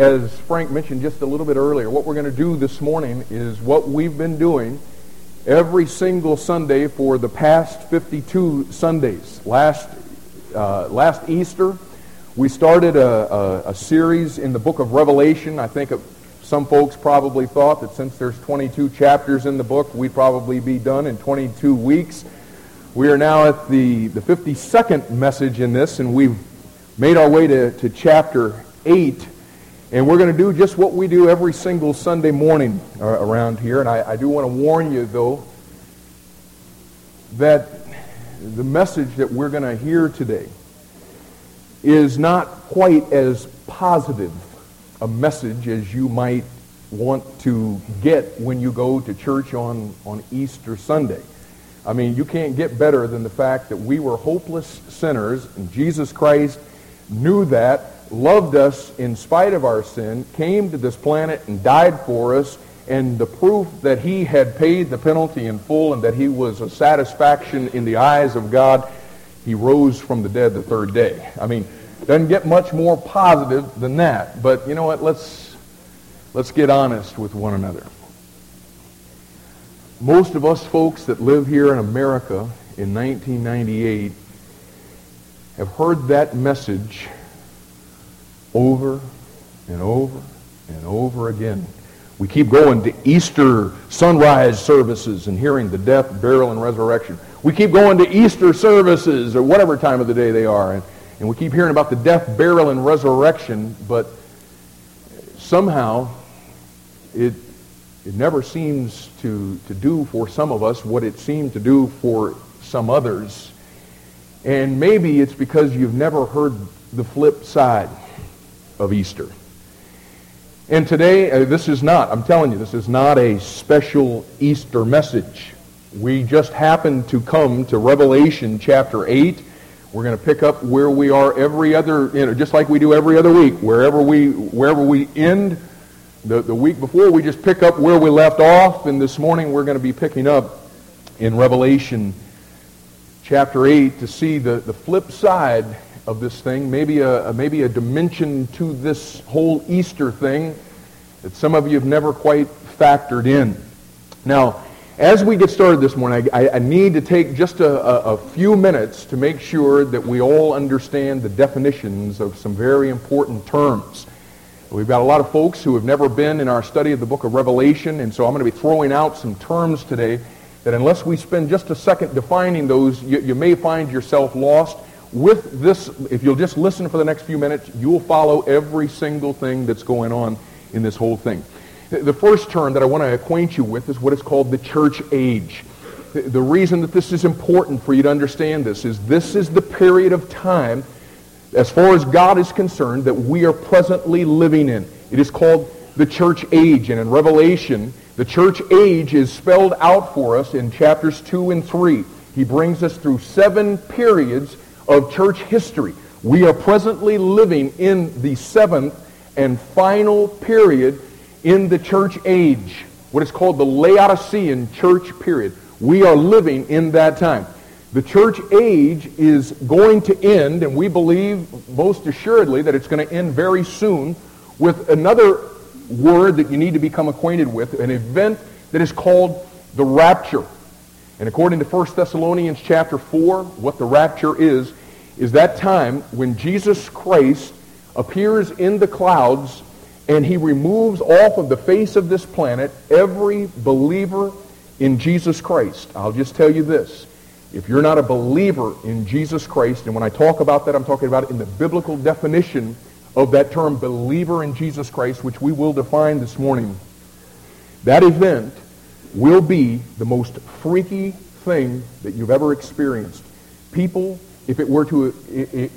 as Frank mentioned just a little bit earlier, what we're going to do this morning is what we've been doing every single Sunday for the past 52 Sundays. Last, uh, last Easter, we started a, a, a, series in the book of Revelation. I think some folks probably thought that since there's 22 chapters in the book, we'd probably be done in 22 weeks. We are now at the, the 52nd message in this, and we've made our way to, to chapter 8. And we're going to do just what we do every single Sunday morning uh, around here. And I, I do want to warn you, though, that the message that we're going to hear today is not quite as positive a message as you might want to get when you go to church on, on Easter Sunday. I mean, you can't get better than the fact that we were hopeless sinners, and Jesus Christ knew that loved us in spite of our sin, came to this planet and died for us, and the proof that he had paid the penalty in full and that he was a satisfaction in the eyes of God, he rose from the dead the third day. I mean, doesn't get much more positive than that. But you know what? Let's let's get honest with one another. Most of us folks that live here in America in 1998 have heard that message over and over and over again. We keep going to Easter sunrise services and hearing the death, burial, and resurrection. We keep going to Easter services or whatever time of the day they are. And, and we keep hearing about the death, burial, and resurrection, but somehow it, it never seems to, to do for some of us what it seemed to do for some others. And maybe it's because you've never heard the flip side of Easter. And today, uh, this is not, I'm telling you, this is not a special Easter message. We just happen to come to Revelation chapter 8. We're going to pick up where we are every other, you know, just like we do every other week. Wherever we, wherever we end the, the week before, we just pick up where we left off. And this morning, we're going to be picking up in Revelation chapter 8 to see the, the flip side of this thing, maybe a, maybe a dimension to this whole Easter thing that some of you have never quite factored in. Now, as we get started this morning, I, I need to take just a, a, a, few minutes to make sure that we all understand the definitions of some very important terms. We've got a lot of folks who have never been in our study of the book of Revelation, and so I'm going to be throwing out some terms today that unless we spend just a second defining those, you, you may find yourself lost with this, if you'll just listen for the next few minutes, you'll follow every single thing that's going on in this whole thing. The first term that I want to acquaint you with is what is called the church age. The reason that this is important for you to understand this is this is the period of time, as far as God is concerned, that we are presently living in. It is called the church age. And in Revelation, the church age is spelled out for us in chapters 2 and 3. He brings us through seven periods of church history. We are presently living in the seventh and final period in the church age, what is called the Laodicean church period. We are living in that time. The church age is going to end, and we believe most assuredly that it's going to end very soon with another word that you need to become acquainted with, an event that is called the rapture. And according to 1 Thessalonians chapter 4, what the rapture is, is that time when Jesus Christ appears in the clouds and he removes off of the face of this planet every believer in Jesus Christ. I'll just tell you this. If you're not a believer in Jesus Christ, and when I talk about that, I'm talking about it in the biblical definition of that term believer in Jesus Christ, which we will define this morning, that event will be the most freaky thing that you've ever experienced. People if it were to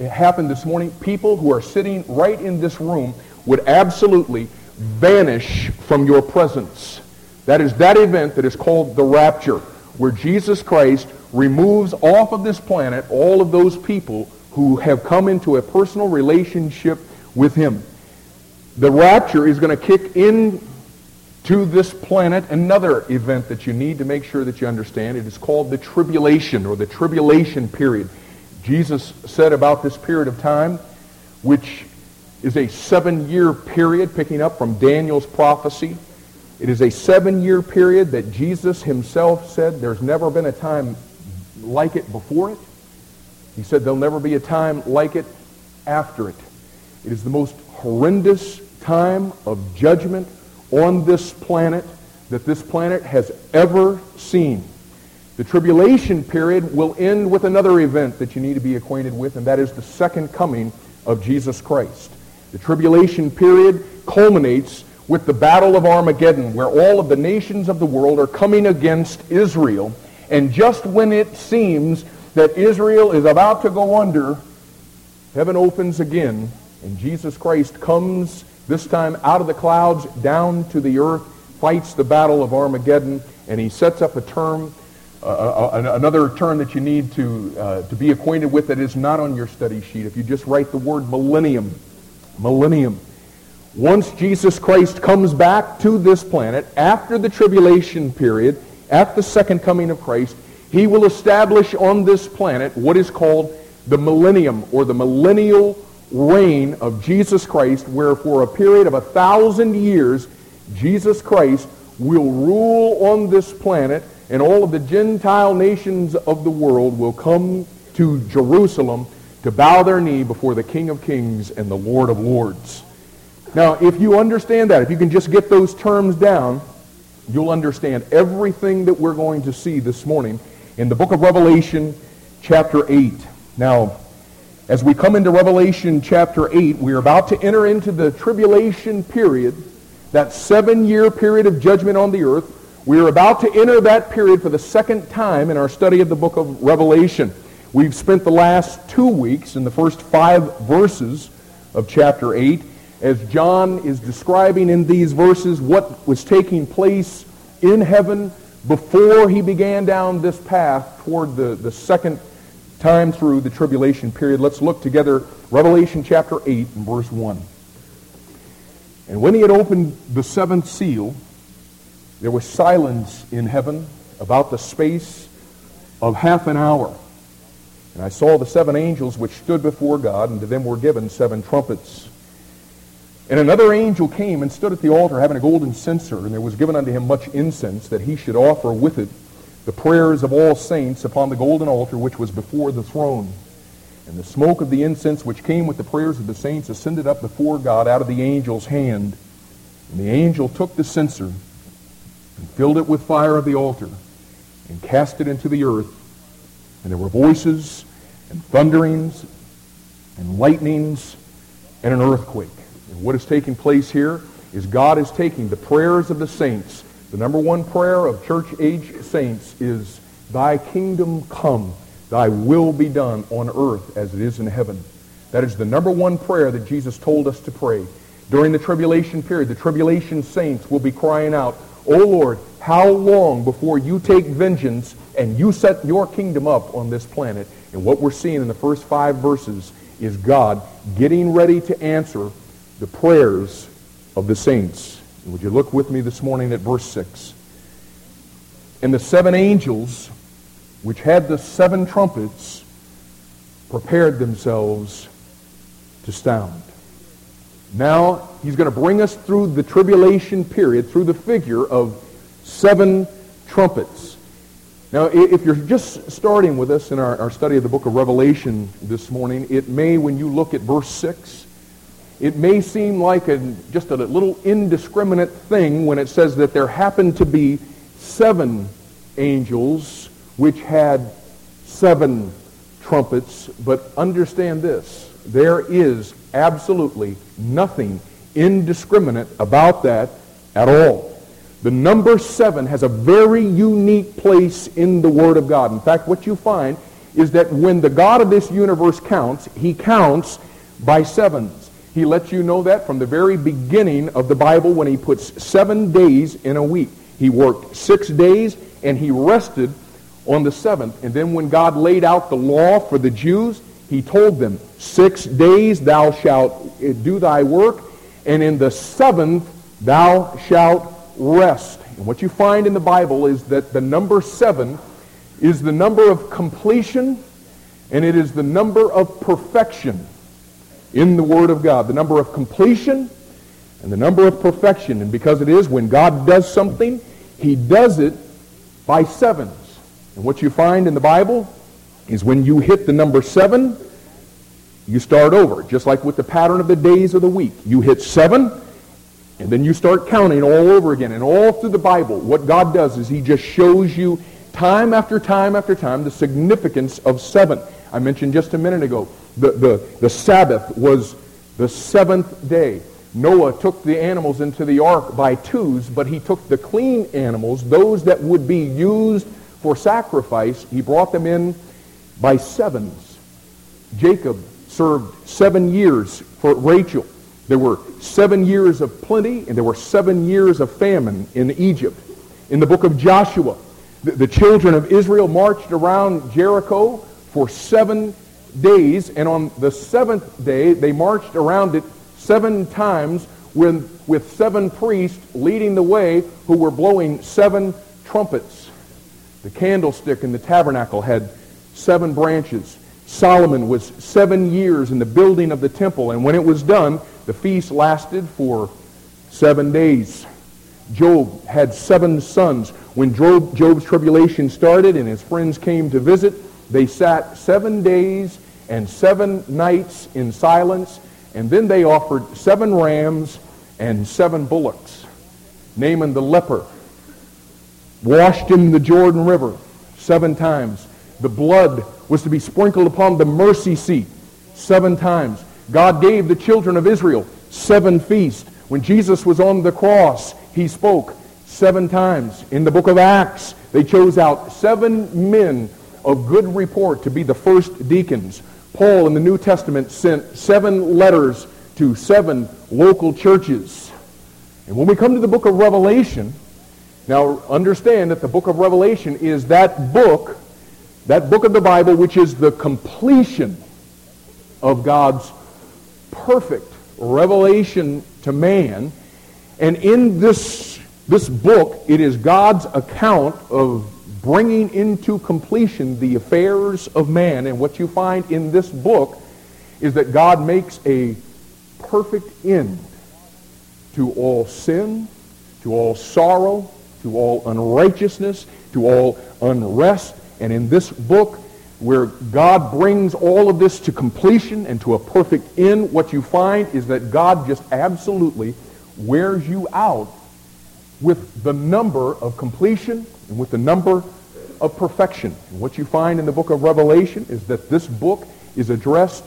happen this morning, people who are sitting right in this room would absolutely vanish from your presence. That is that event that is called the rapture, where Jesus Christ removes off of this planet all of those people who have come into a personal relationship with him. The rapture is going to kick in to this planet another event that you need to make sure that you understand. It is called the tribulation or the tribulation period. Jesus said about this period of time, which is a seven-year period, picking up from Daniel's prophecy. It is a seven-year period that Jesus himself said there's never been a time like it before it. He said there'll never be a time like it after it. It is the most horrendous time of judgment on this planet that this planet has ever seen. The tribulation period will end with another event that you need to be acquainted with, and that is the second coming of Jesus Christ. The tribulation period culminates with the Battle of Armageddon, where all of the nations of the world are coming against Israel. And just when it seems that Israel is about to go under, heaven opens again, and Jesus Christ comes this time out of the clouds down to the earth, fights the Battle of Armageddon, and he sets up a term another term that you need to, uh, to be acquainted with that is not on your study sheet. If you just write the word millennium, millennium. Once Jesus Christ comes back to this planet after the tribulation period, at the second coming of Christ, he will establish on this planet what is called the millennium or the millennial reign of Jesus Christ, where for a period of a thousand years, Jesus Christ will rule on this planet and all of the Gentile nations of the world will come to Jerusalem to bow their knee before the King of Kings and the Lord of Lords. Now, if you understand that, if you can just get those terms down, you'll understand everything that we're going to see this morning in the book of Revelation, chapter 8. Now, as we come into Revelation chapter 8, we're about to enter into the tribulation period, that seven-year period of judgment on the earth. We are about to enter that period for the second time in our study of the book of Revelation. We've spent the last two weeks in the first five verses of chapter 8 as John is describing in these verses what was taking place in heaven before he began down this path toward the, the second time through the tribulation period. Let's look together Revelation chapter 8 and verse 1. And when he had opened the seventh seal, there was silence in heaven about the space of half an hour. And I saw the seven angels which stood before God, and to them were given seven trumpets. And another angel came and stood at the altar having a golden censer, and there was given unto him much incense, that he should offer with it the prayers of all saints upon the golden altar which was before the throne. And the smoke of the incense which came with the prayers of the saints ascended up before God out of the angel's hand. And the angel took the censer and filled it with fire of the altar and cast it into the earth. And there were voices and thunderings and lightnings and an earthquake. And what is taking place here is God is taking the prayers of the saints. The number one prayer of church age saints is, Thy kingdom come, thy will be done on earth as it is in heaven. That is the number one prayer that Jesus told us to pray. During the tribulation period, the tribulation saints will be crying out, O Lord, how long before you take vengeance and you set your kingdom up on this planet? And what we're seeing in the first five verses is God getting ready to answer the prayers of the saints. would you look with me this morning at verse 6? And the seven angels, which had the seven trumpets, prepared themselves to sound. Now, he's going to bring us through the tribulation period, through the figure of seven trumpets. Now, if you're just starting with us in our, our study of the book of Revelation this morning, it may, when you look at verse 6, it may seem like a, just a little indiscriminate thing when it says that there happened to be seven angels which had seven trumpets. But understand this. There is absolutely nothing indiscriminate about that at all. The number seven has a very unique place in the Word of God. In fact, what you find is that when the God of this universe counts, he counts by sevens. He lets you know that from the very beginning of the Bible when he puts seven days in a week. He worked six days and he rested on the seventh. And then when God laid out the law for the Jews, he told them, Six days thou shalt eh, do thy work, and in the seventh thou shalt rest. And what you find in the Bible is that the number seven is the number of completion, and it is the number of perfection. in the Word of God, the number of completion and the number of perfection. And because it is, when God does something, he does it by sevens. And what you find in the Bible is when you hit the number seven, you start over. Just like with the pattern of the days of the week. You hit seven, and then you start counting all over again. And all through the Bible, what God does is he just shows you time after time after time the significance of seven. I mentioned just a minute ago, the, the, the Sabbath was the seventh day. Noah took the animals into the ark by twos, but he took the clean animals, those that would be used for sacrifice, he brought them in by sevens. Jacob served seven years for Rachel. There were seven years of plenty, and there were seven years of famine in Egypt. In the book of Joshua, the, the children of Israel marched around Jericho for seven days, and on the seventh day, they marched around it seven times with, with seven priests leading the way who were blowing seven trumpets. The candlestick in the tabernacle had seven branches. Solomon was seven years in the building of the temple, and when it was done, the feast lasted for seven days. Job had seven sons. When Job, Job's tribulation started and his friends came to visit, they sat seven days and seven nights in silence and then they offered seven rams and seven bullocks. Naaman the leper washed in the Jordan River seven times. The blood was to be sprinkled upon the mercy seat seven times. God gave the children of Israel seven feasts. When Jesus was on the cross, he spoke seven times. In the book of Acts, they chose out seven men of good report to be the first deacons. Paul in the New Testament sent seven letters to seven local churches. And when we come to the book of Revelation, now understand that the book of Revelation is that book, that book of the Bible, which is the completion of God's perfect revelation to man. And in this, this book, it is God's account of bringing into completion the affairs of man. And what you find in this book is that God makes a perfect end to all sin, to all sorrow, to all unrighteousness, to all unrest. And in this book, where God brings all of this to completion and to a perfect end, what you find is that God just absolutely wears you out with the number of completion and with the number of perfection. And what you find in the book of Revelation is that this book is addressed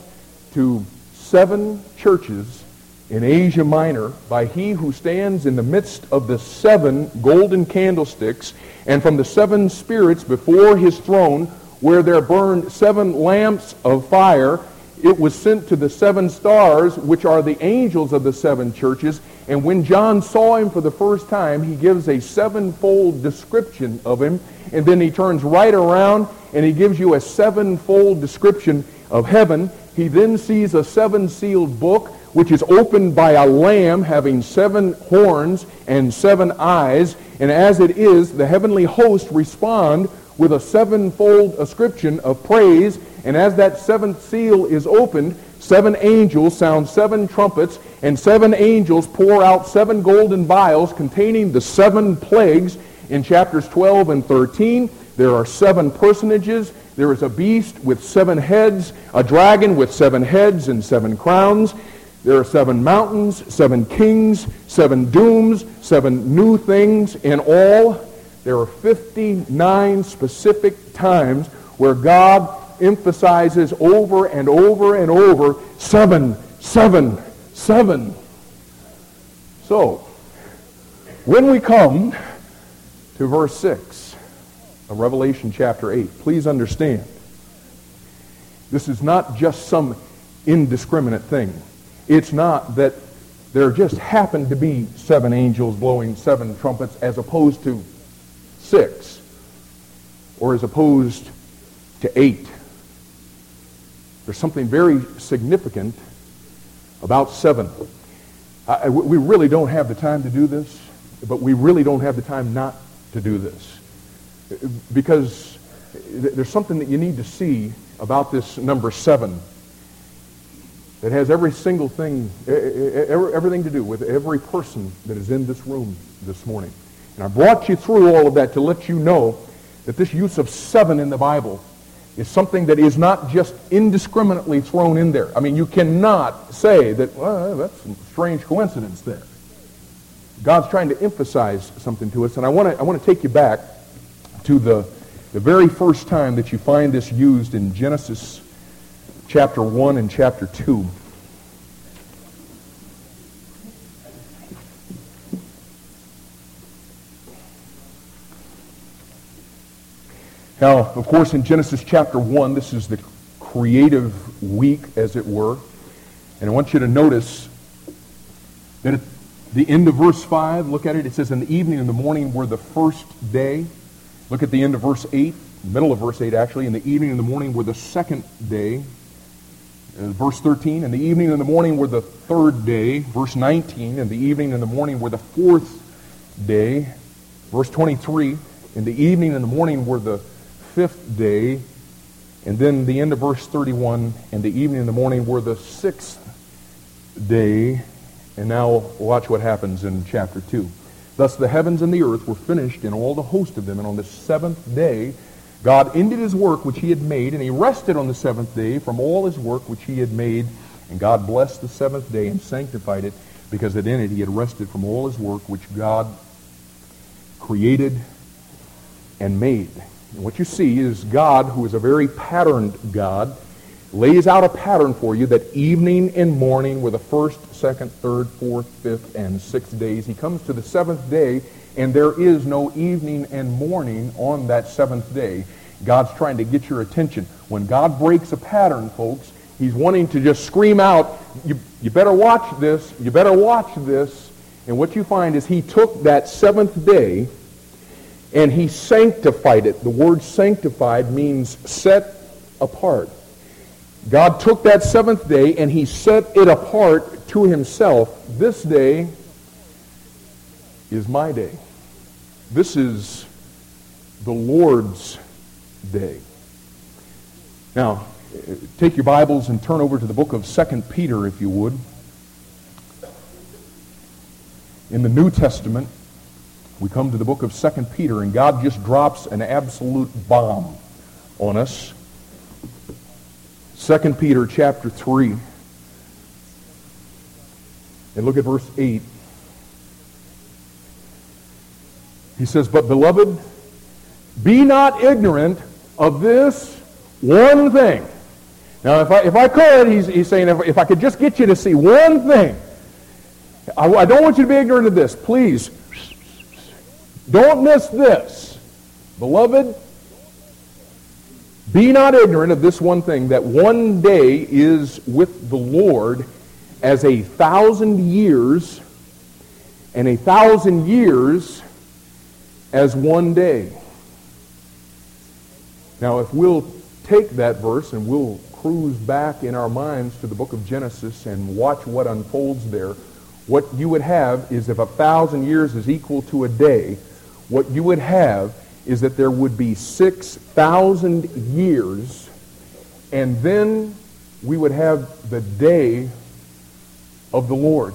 to seven churches in Asia Minor by he who stands in the midst of the seven golden candlesticks and from the seven spirits before his throne where there burned seven lamps of fire it was sent to the seven stars which are the angels of the seven churches and when John saw him for the first time, he gives a sevenfold description of him. And then he turns right around and he gives you a sevenfold description of heaven. He then sees a seven-sealed book, which is opened by a lamb having seven horns and seven eyes. And as it is, the heavenly host respond with a sevenfold ascription of praise. And as that seventh seal is opened, seven angels sound seven trumpets, and seven angels pour out seven golden vials containing the seven plagues in chapters 12 and 13. There are seven personages. There is a beast with seven heads, a dragon with seven heads and seven crowns. There are seven mountains, seven kings, seven dooms, seven new things. In all, there are 59 specific times where God emphasizes over and over and over seven, seven, seven. So, when we come to verse 6 of Revelation chapter 8, please understand this is not just some indiscriminate thing. It's not that there just happened to be seven angels blowing seven trumpets as opposed to six or as opposed to eight. There's something very significant about seven. I, we really don't have the time to do this, but we really don't have the time not to do this. Because there's something that you need to see about this number seven. That has every single thing, everything to do with every person that is in this room this morning. And I brought you through all of that to let you know that this use of seven in the Bible is something that is not just indiscriminately thrown in there. I mean, you cannot say that, well, that's a strange coincidence there. God's trying to emphasize something to us, and I want to I want to take you back to the the very first time that you find this used in Genesis chapter 1 and chapter 2. Now, of course, in Genesis chapter 1, this is the creative week, as it were. And I want you to notice that at the end of verse 5, look at it, it says, In the evening and the morning were the first day. Look at the end of verse 8, middle of verse 8 actually. In the evening and the morning were the second day. Verse 13, in the evening and the morning were the third day. Verse 19, in the evening and the morning were the fourth day. Verse 23, in the evening and the morning were the fifth day. And then the end of verse 31, and the evening and the morning were the sixth day. And now watch what happens in chapter 2. Thus the heavens and the earth were finished and all the host of them. And on the seventh day, God ended his work which he had made, and he rested on the seventh day from all his work which he had made. And God blessed the seventh day and sanctified it, because that in it he had rested from all his work which God created and made. And what you see is God, who is a very patterned God, lays out a pattern for you that evening and morning were the first, second, third, fourth, fifth, and sixth days. He comes to the seventh day, and there is no evening and morning on that seventh day. God's trying to get your attention. When God breaks a pattern, folks, he's wanting to just scream out, you, you better watch this, you better watch this. And what you find is he took that seventh day and he sanctified it. The word sanctified means set apart. God took that seventh day and he set it apart to himself. This day is my day. This is the Lord's day. Now, take your Bibles and turn over to the book of 2 Peter, if you would. In the New Testament, we come to the book of 2 Peter, and God just drops an absolute bomb on us. 2 Peter chapter 3. And look at verse 8. He says, But beloved, be not ignorant of this one thing. Now, if I, if I could, he's, he's saying, if, if I could just get you to see one thing, I, I don't want you to be ignorant of this. Please, don't miss this. Beloved, be not ignorant of this one thing, that one day is with the Lord as a thousand years, and a thousand years as one day. Now, if we'll take that verse and we'll cruise back in our minds to the book of Genesis and watch what unfolds there, what you would have is if a thousand years is equal to a day, what you would have is that there would be 6,000 years, and then we would have the day of the Lord.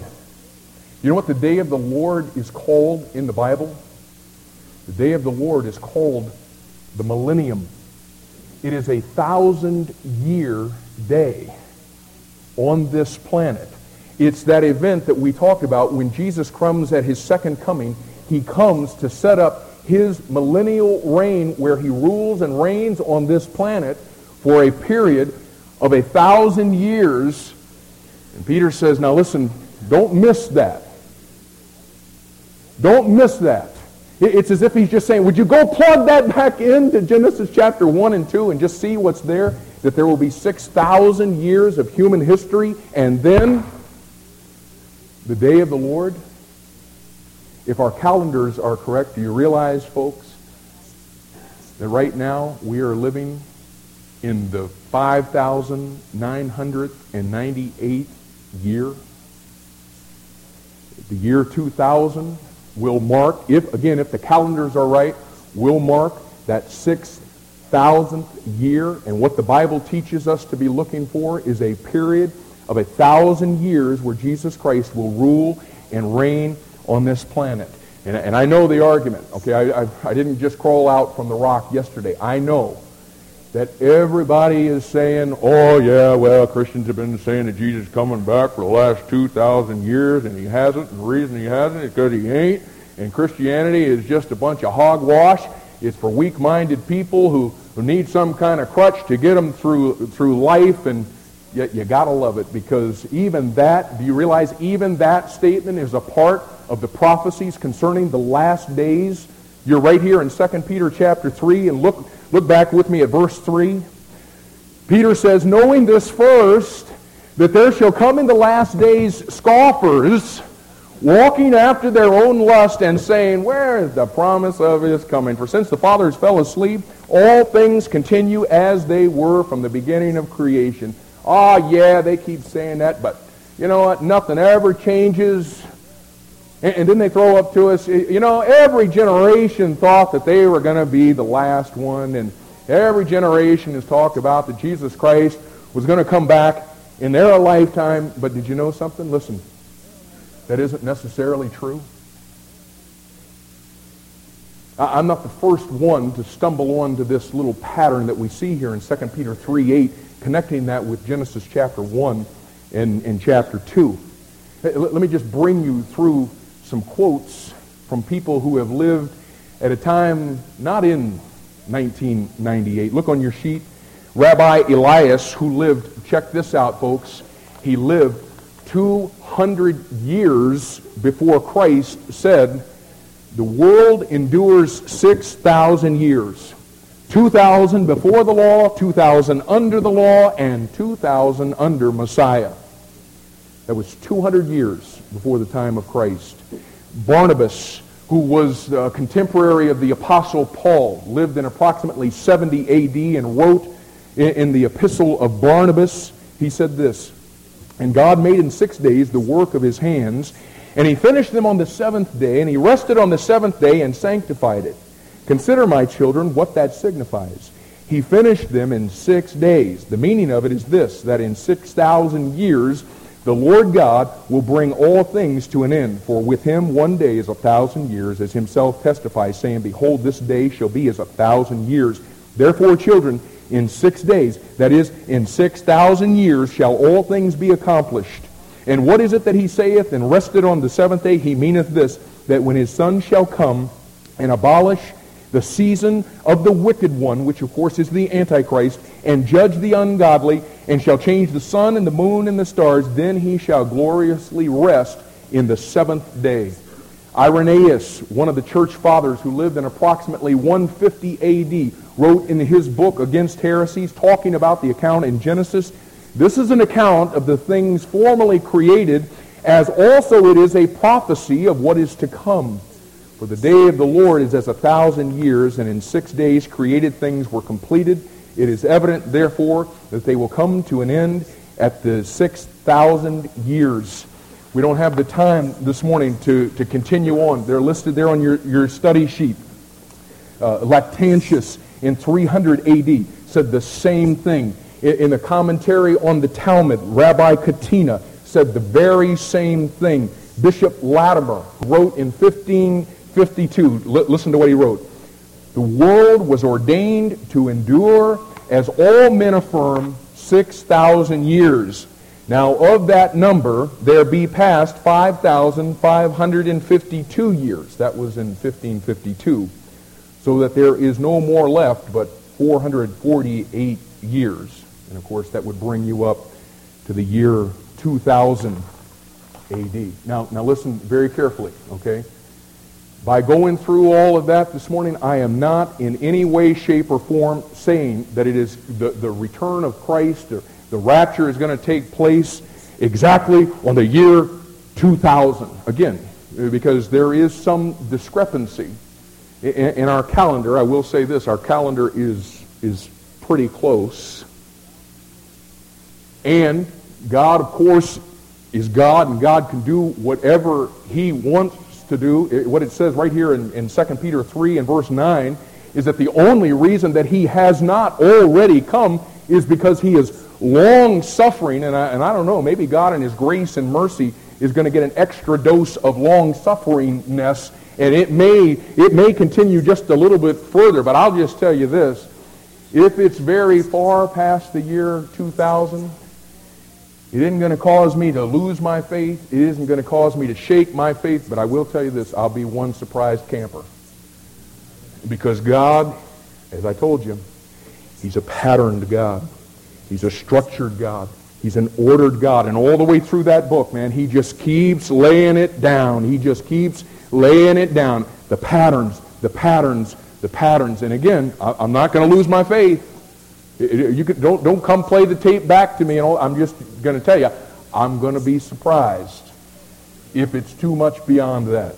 You know what the day of the Lord is called in the Bible? The day of the Lord is called the millennium. It is a thousand year day on this planet. It's that event that we talked about when Jesus comes at his second coming. He comes to set up his millennial reign where he rules and reigns on this planet for a period of a thousand years. And Peter says, now listen, don't miss that. Don't miss that. It's as if he's just saying, would you go plug that back into Genesis chapter 1 and 2 and just see what's there? That there will be 6,000 years of human history and then the day of the Lord? If our calendars are correct, do you realize, folks, that right now we are living in the 5,998th year? The year 2000 will mark, if again, if the calendars are right, will mark that 6,000th year. And what the Bible teaches us to be looking for is a period of a thousand years where Jesus Christ will rule and reign on this planet. And, and I know the argument. Okay, I, I, I didn't just crawl out from the rock yesterday. I know that everybody is saying, oh, yeah, well, Christians have been saying that Jesus is coming back for the last 2,000 years, and he hasn't, and the reason he hasn't is because he ain't, and Christianity is just a bunch of hogwash. It's for weak-minded people who, who need some kind of crutch to get them through, through life, and you, you got to love it because even that, do you realize even that statement is a part of the prophecies concerning the last days? You're right here in 2 Peter chapter 3, and look, look back with me at verse 3. Peter says, knowing this first, that there shall come in the last days scoffers, walking after their own lust and saying, Where is the promise of his coming? For since the fathers fell asleep, all things continue as they were from the beginning of creation. Oh, yeah, they keep saying that, but you know what? Nothing ever changes. And, and then they throw up to us, you know, every generation thought that they were going to be the last one, and every generation has talked about that Jesus Christ was going to come back in their lifetime. But did you know something? Listen, that isn't necessarily true. I'm not the first one to stumble onto this little pattern that we see here in 2 Peter 3, 8, connecting that with Genesis chapter 1 and, and chapter 2. Let me just bring you through some quotes from people who have lived at a time not in 1998. Look on your sheet. Rabbi Elias, who lived, check this out, folks, he lived 200 years before Christ said, the world endures 6,000 years. 2,000 before the law, 2,000 under the law, and 2,000 under Messiah. That was 200 years before the time of Christ. Barnabas, who was a contemporary of the Apostle Paul, lived in approximately 70 AD and wrote in the Epistle of Barnabas, he said this, And God made in six days the work of his hands, and he finished them on the seventh day, and he rested on the seventh day and sanctified it. Consider, my children, what that signifies. He finished them in six days. The meaning of it is this, that in 6,000 years, the Lord God will bring all things to an end. For with him one day is a thousand years, as himself testifies, saying, Behold, this day shall be as a thousand years. Therefore, children, in six days, that is, in 6,000 years, shall all things be accomplished. And what is it that he saith, and rested on the seventh day? He meaneth this, that when his son shall come and abolish the season of the wicked one, which of course is the Antichrist, and judge the ungodly, and shall change the sun and the moon and the stars, then he shall gloriously rest in the seventh day. Irenaeus, one of the church fathers who lived in approximately 150 AD, wrote in his book Against Heresies, talking about the account in Genesis. This is an account of the things formerly created, as also it is a prophecy of what is to come. For the day of the Lord is as a thousand years, and in six days created things were completed. It is evident, therefore, that they will come to an end at the 6,000 years. We don't have the time this morning to, to continue on. They're listed there on your, your study sheet. Uh, Lactantius in 300 AD said the same thing. In, in the commentary on the Talmud, Rabbi Katina said the very same thing. Bishop Latimer wrote in 15 52, l- listen to what he wrote. The world was ordained to endure, as all men affirm, 6,000 years. Now, of that number, there be past 5,552 years. That was in 1552. So that there is no more left but 448 years. And of course, that would bring you up to the year 2000 AD. Now, now listen very carefully, okay? By going through all of that this morning, I am not in any way, shape, or form saying that it is the, the return of Christ, or the rapture is going to take place exactly on the year 2000. Again, because there is some discrepancy in, in our calendar. I will say this, our calendar is, is pretty close. And God, of course, is God, and God can do whatever he wants to do, what it says right here in, in 2 Peter 3 and verse 9, is that the only reason that he has not already come is because he is long suffering, and I, and I don't know, maybe God in his grace and mercy is going to get an extra dose of long sufferingness, and it may, it may continue just a little bit further, but I'll just tell you this. If it's very far past the year 2000, it isn't going to cause me to lose my faith. It isn't going to cause me to shake my faith. But I will tell you this, I'll be one surprised camper. Because God, as I told you, He's a patterned God. He's a structured God. He's an ordered God. And all the way through that book, man, He just keeps laying it down. He just keeps laying it down. The patterns, the patterns, the patterns. And again, I'm not going to lose my faith. You could, don't, don't come play the tape back to me. And all, I'm just going to tell you, I'm going to be surprised if it's too much beyond that.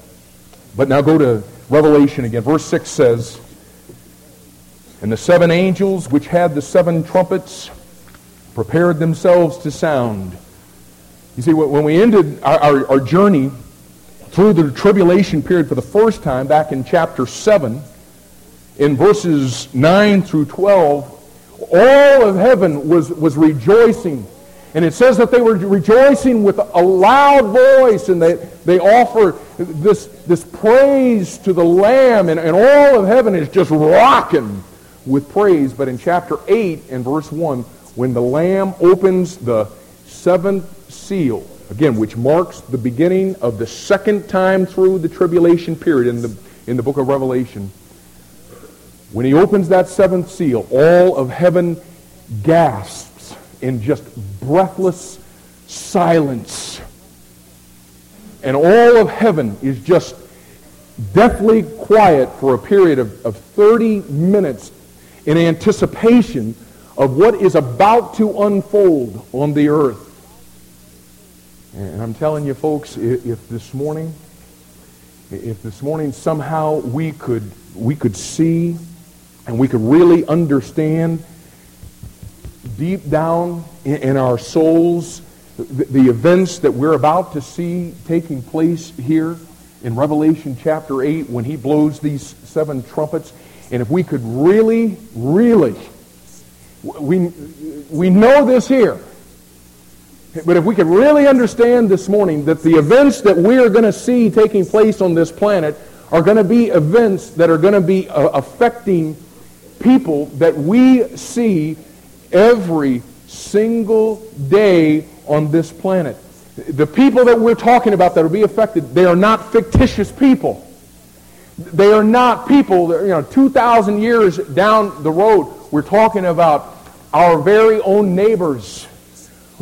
But now go to Revelation again. Verse 6 says, And the seven angels which had the seven trumpets prepared themselves to sound. You see, when we ended our, our, our journey through the tribulation period for the first time back in chapter 7, in verses 9 through 12, all of heaven was, was rejoicing. And it says that they were rejoicing with a loud voice and they, they offer this, this praise to the Lamb. And, and all of heaven is just rocking with praise. But in chapter 8 and verse 1, when the Lamb opens the seventh seal, again, which marks the beginning of the second time through the tribulation period in the, in the book of Revelation, when he opens that seventh seal, all of heaven gasps in just breathless silence. And all of heaven is just deathly quiet for a period of, of 30 minutes in anticipation of what is about to unfold on the earth. And I'm telling you, folks, if, if this morning, if this morning somehow we could, we could see and we could really understand deep down in, in our souls the, the events that we're about to see taking place here in Revelation chapter 8 when he blows these seven trumpets. And if we could really, really, we, we know this here, but if we could really understand this morning that the events that we are going to see taking place on this planet are going to be events that are going to be uh, affecting people that we see every single day on this planet. The people that we're talking about that will be affected, they are not fictitious people. They are not people that, you know, 2,000 years down the road, we're talking about our very own neighbors.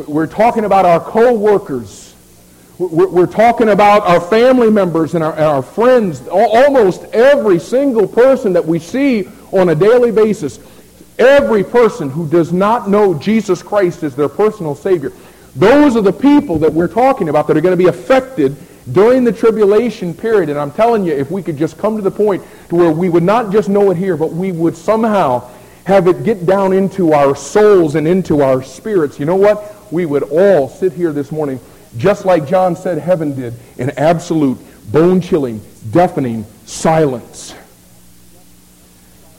We're talking about our co-workers. We're, talking about our family members and our, and our friends. Almost every single person that we see on a daily basis. Every person who does not know Jesus Christ as their personal Savior. Those are the people that we're talking about that are going to be affected during the tribulation period. And I'm telling you, if we could just come to the point to where we would not just know it here, but we would somehow have it get down into our souls and into our spirits, you know what? We would all sit here this morning, just like John said heaven did, in absolute, bone-chilling, deafening silence.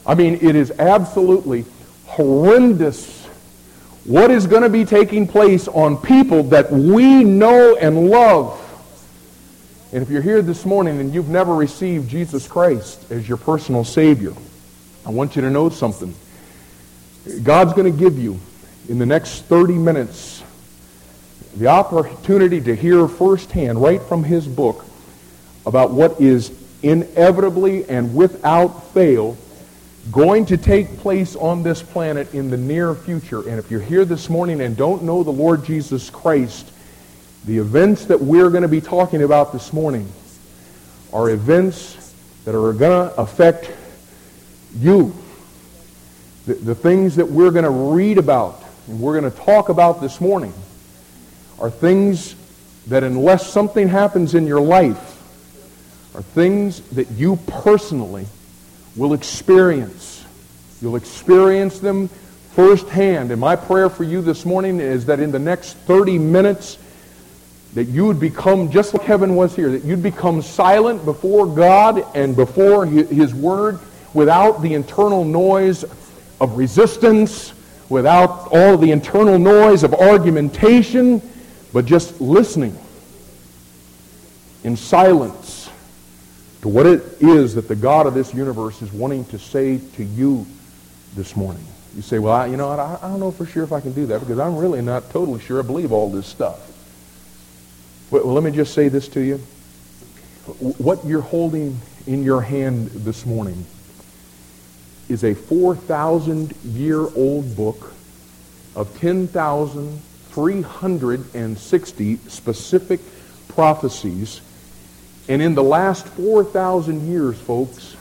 I mean, it is absolutely horrendous what is going to be taking place on people that we know and love. And if you're here this morning and you've never received Jesus Christ as your personal Savior, I want you to know something. God's going to give you, in the next 30 minutes, the opportunity to hear firsthand, right from his book, about what is inevitably and without fail going to take place on this planet in the near future. And if you're here this morning and don't know the Lord Jesus Christ, the events that we're going to be talking about this morning are events that are going to affect you. The, the things that we're going to read about and we're going to talk about this morning are things that unless something happens in your life, are things that you personally will experience. You'll experience them firsthand. And my prayer for you this morning is that in the next 30 minutes, that you would become just like heaven was here, that you'd become silent before God and before His Word without the internal noise of resistance, without all the internal noise of argumentation, but just listening in silence to what it is that the God of this universe is wanting to say to you this morning. You say, well, I, you know I, I don't know for sure if I can do that because I'm really not totally sure I believe all this stuff. Well, let me just say this to you. What you're holding in your hand this morning is a 4,000-year-old book of 10,360 specific prophecies. And in the last 4,000 years, folks,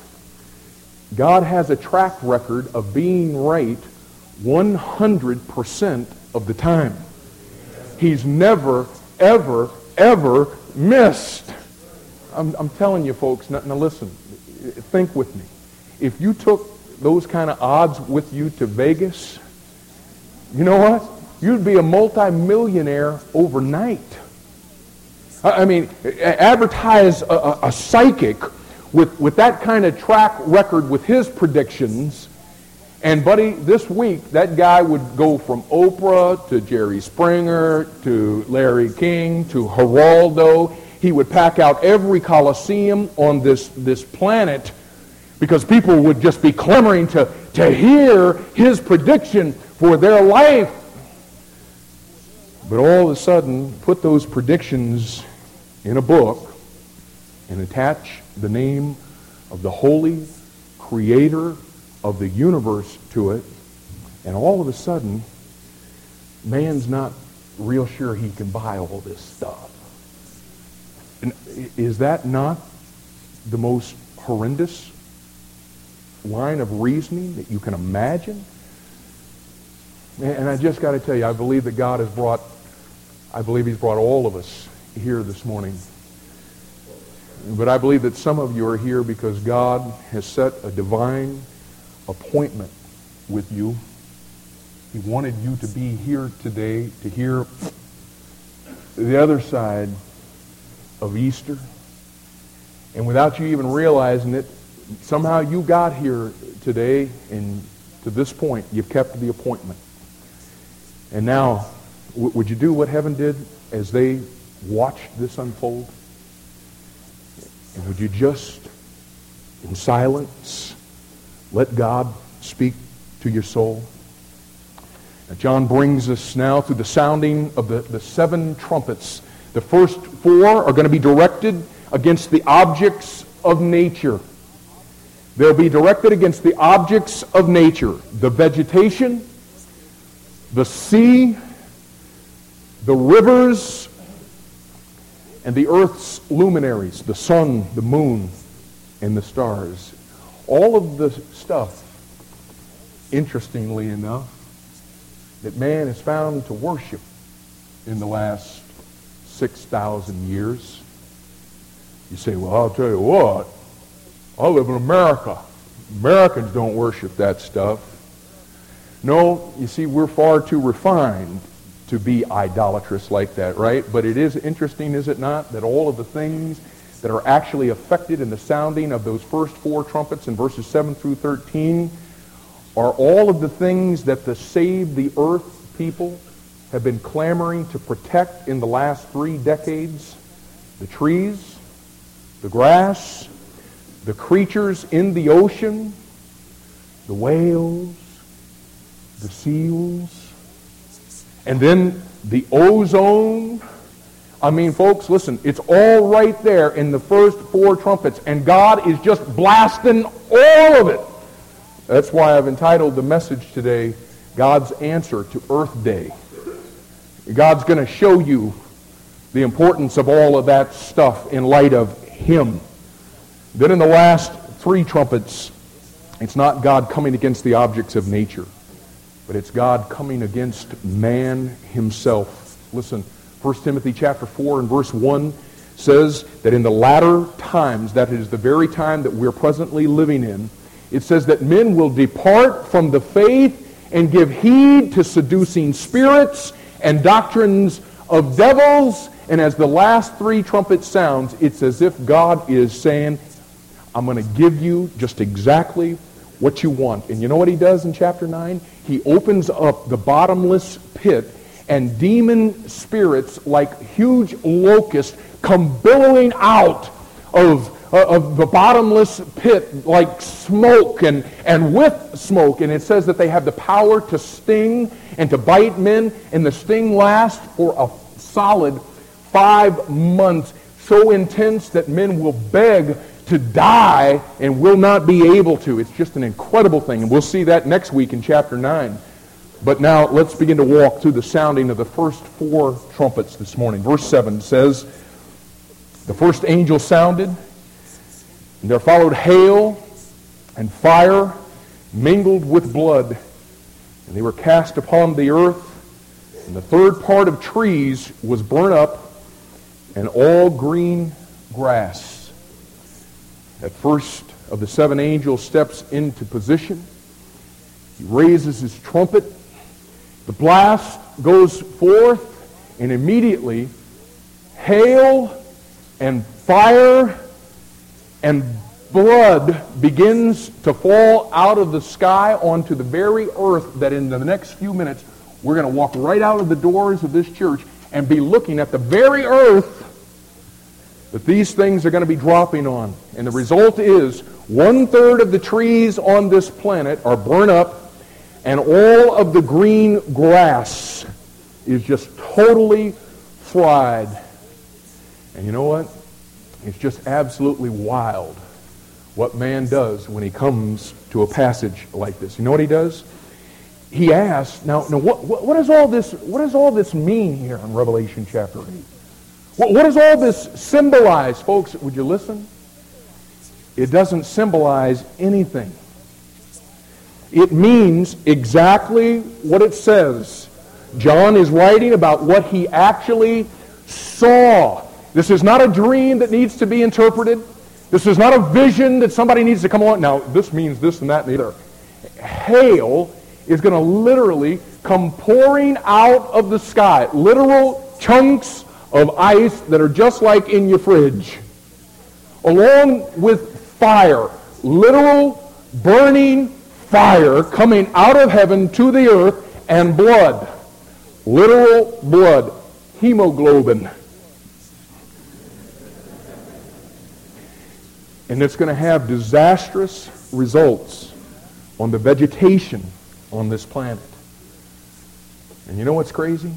God has a track record of being right 100% of the time. He's never, ever, ever missed. I'm, I'm telling you, folks, now, now listen, think with me. If you took those kind of odds with you to Vegas, you know what? You'd be a multimillionaire overnight. I mean, advertise a, a, a psychic with, with that kind of track record with his predictions. And, buddy, this week, that guy would go from Oprah to Jerry Springer to Larry King to Geraldo. He would pack out every coliseum on this, this planet because people would just be clamoring to, to hear his prediction for their life. But all of a sudden, put those predictions in a book and attach the name of the holy creator of the universe to it, and all of a sudden, man's not real sure he can buy all this stuff. And is that not the most horrendous line of reasoning that you can imagine? And I just got to tell you, I believe that God has brought, I believe he's brought all of us here this morning but I believe that some of you are here because God has set a divine appointment with you. He wanted you to be here today to hear the other side of Easter. And without you even realizing it, somehow you got here today and to this point, you've kept the appointment. And now, would you do what heaven did as they watched this unfold? And would you just, in silence, let God speak to your soul? Now, John brings us now through the sounding of the, the seven trumpets. The first four are going to be directed against the objects of nature. They'll be directed against the objects of nature, the vegetation, the sea, the rivers, and the earth's luminaries, the sun, the moon, and the stars. All of the stuff, interestingly enough, that man has found to worship in the last 6,000 years. You say, well, I'll tell you what, I live in America. Americans don't worship that stuff. No, you see, we're far too refined to be idolatrous like that, right? But it is interesting, is it not, that all of the things that are actually affected in the sounding of those first four trumpets in verses 7 through 13 are all of the things that the Save the Earth people have been clamoring to protect in the last three decades. The trees, the grass, the creatures in the ocean, the whales, the seals, and then the ozone. I mean, folks, listen, it's all right there in the first four trumpets, and God is just blasting all of it. That's why I've entitled the message today, God's Answer to Earth Day. God's going to show you the importance of all of that stuff in light of Him. Then in the last three trumpets, it's not God coming against the objects of nature but it's God coming against man himself. Listen, 1 Timothy chapter 4 and verse 1 says that in the latter times, that is the very time that we're presently living in, it says that men will depart from the faith and give heed to seducing spirits and doctrines of devils. And as the last three trumpets sounds, it's as if God is saying, I'm going to give you just exactly what you want. And you know what he does in chapter 9? He opens up the bottomless pit and demon spirits like huge locusts come billowing out of, uh, of the bottomless pit like smoke and, and with smoke. And it says that they have the power to sting and to bite men, and the sting lasts for a solid five months, so intense that men will beg to die and will not be able to. It's just an incredible thing. And we'll see that next week in chapter 9. But now let's begin to walk through the sounding of the first four trumpets this morning. Verse 7 says, The first angel sounded, and there followed hail and fire mingled with blood, and they were cast upon the earth, and the third part of trees was burnt up, and all green grass. At first of the seven angels steps into position. He raises his trumpet the blast goes forth, and immediately hail and fire and blood begins to fall out of the sky onto the very earth that in the next few minutes we're going to walk right out of the doors of this church and be looking at the very earth that these things are going to be dropping on. And the result is one third of the trees on this planet are burned up and all of the green grass is just totally fried. And you know what? It's just absolutely wild what man does when he comes to a passage like this. You know what he does? He asks, now, now what, what, what does all this, what does all this mean here in Revelation chapter 8? What, what does all this symbolize? Folks, would you listen? It doesn't symbolize anything. It means exactly what it says. John is writing about what he actually saw. This is not a dream that needs to be interpreted. This is not a vision that somebody needs to come on. Now, this means this and that and the other. Hail is going to literally come pouring out of the sky. Literal chunks of ice that are just like in your fridge. Along with fire. Literal burning fire coming out of heaven to the earth and blood. Literal blood. Hemoglobin. And it's going to have disastrous results on the vegetation on this planet. And you know what's crazy?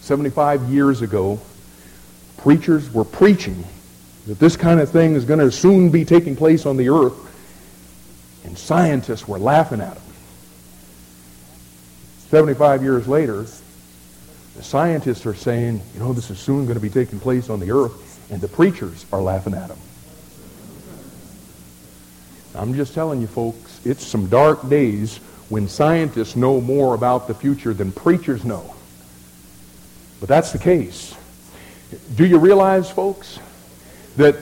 75 years ago, preachers were preaching that this kind of thing is going to soon be taking place on the earth. And scientists were laughing at them. 75 years later, the scientists are saying, you know, this is soon going to be taking place on the earth, and the preachers are laughing at them. I'm just telling you, folks, it's some dark days when scientists know more about the future than preachers know. But that's the case. Do you realize, folks, that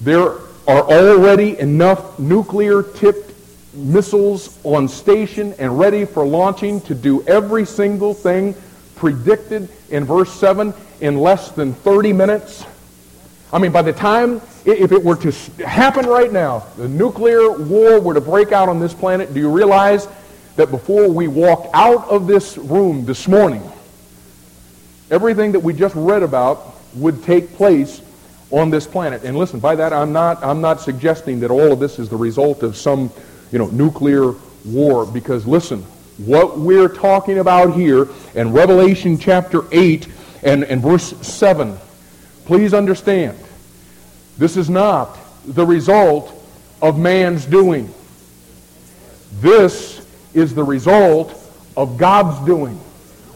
there are already enough nuclear tipped missiles on station and ready for launching to do every single thing predicted in verse 7 in less than 30 minutes? I mean, by the time, if it were to happen right now, the nuclear war were to break out on this planet, do you realize that before we walk out of this room this morning, everything that we just read about would take place on this planet. And listen, by that I'm not I'm not suggesting that all of this is the result of some you know, nuclear war. Because listen, what we're talking about here in Revelation chapter 8 and, and verse 7, please understand, this is not the result of man's doing. This is the result of God's doing.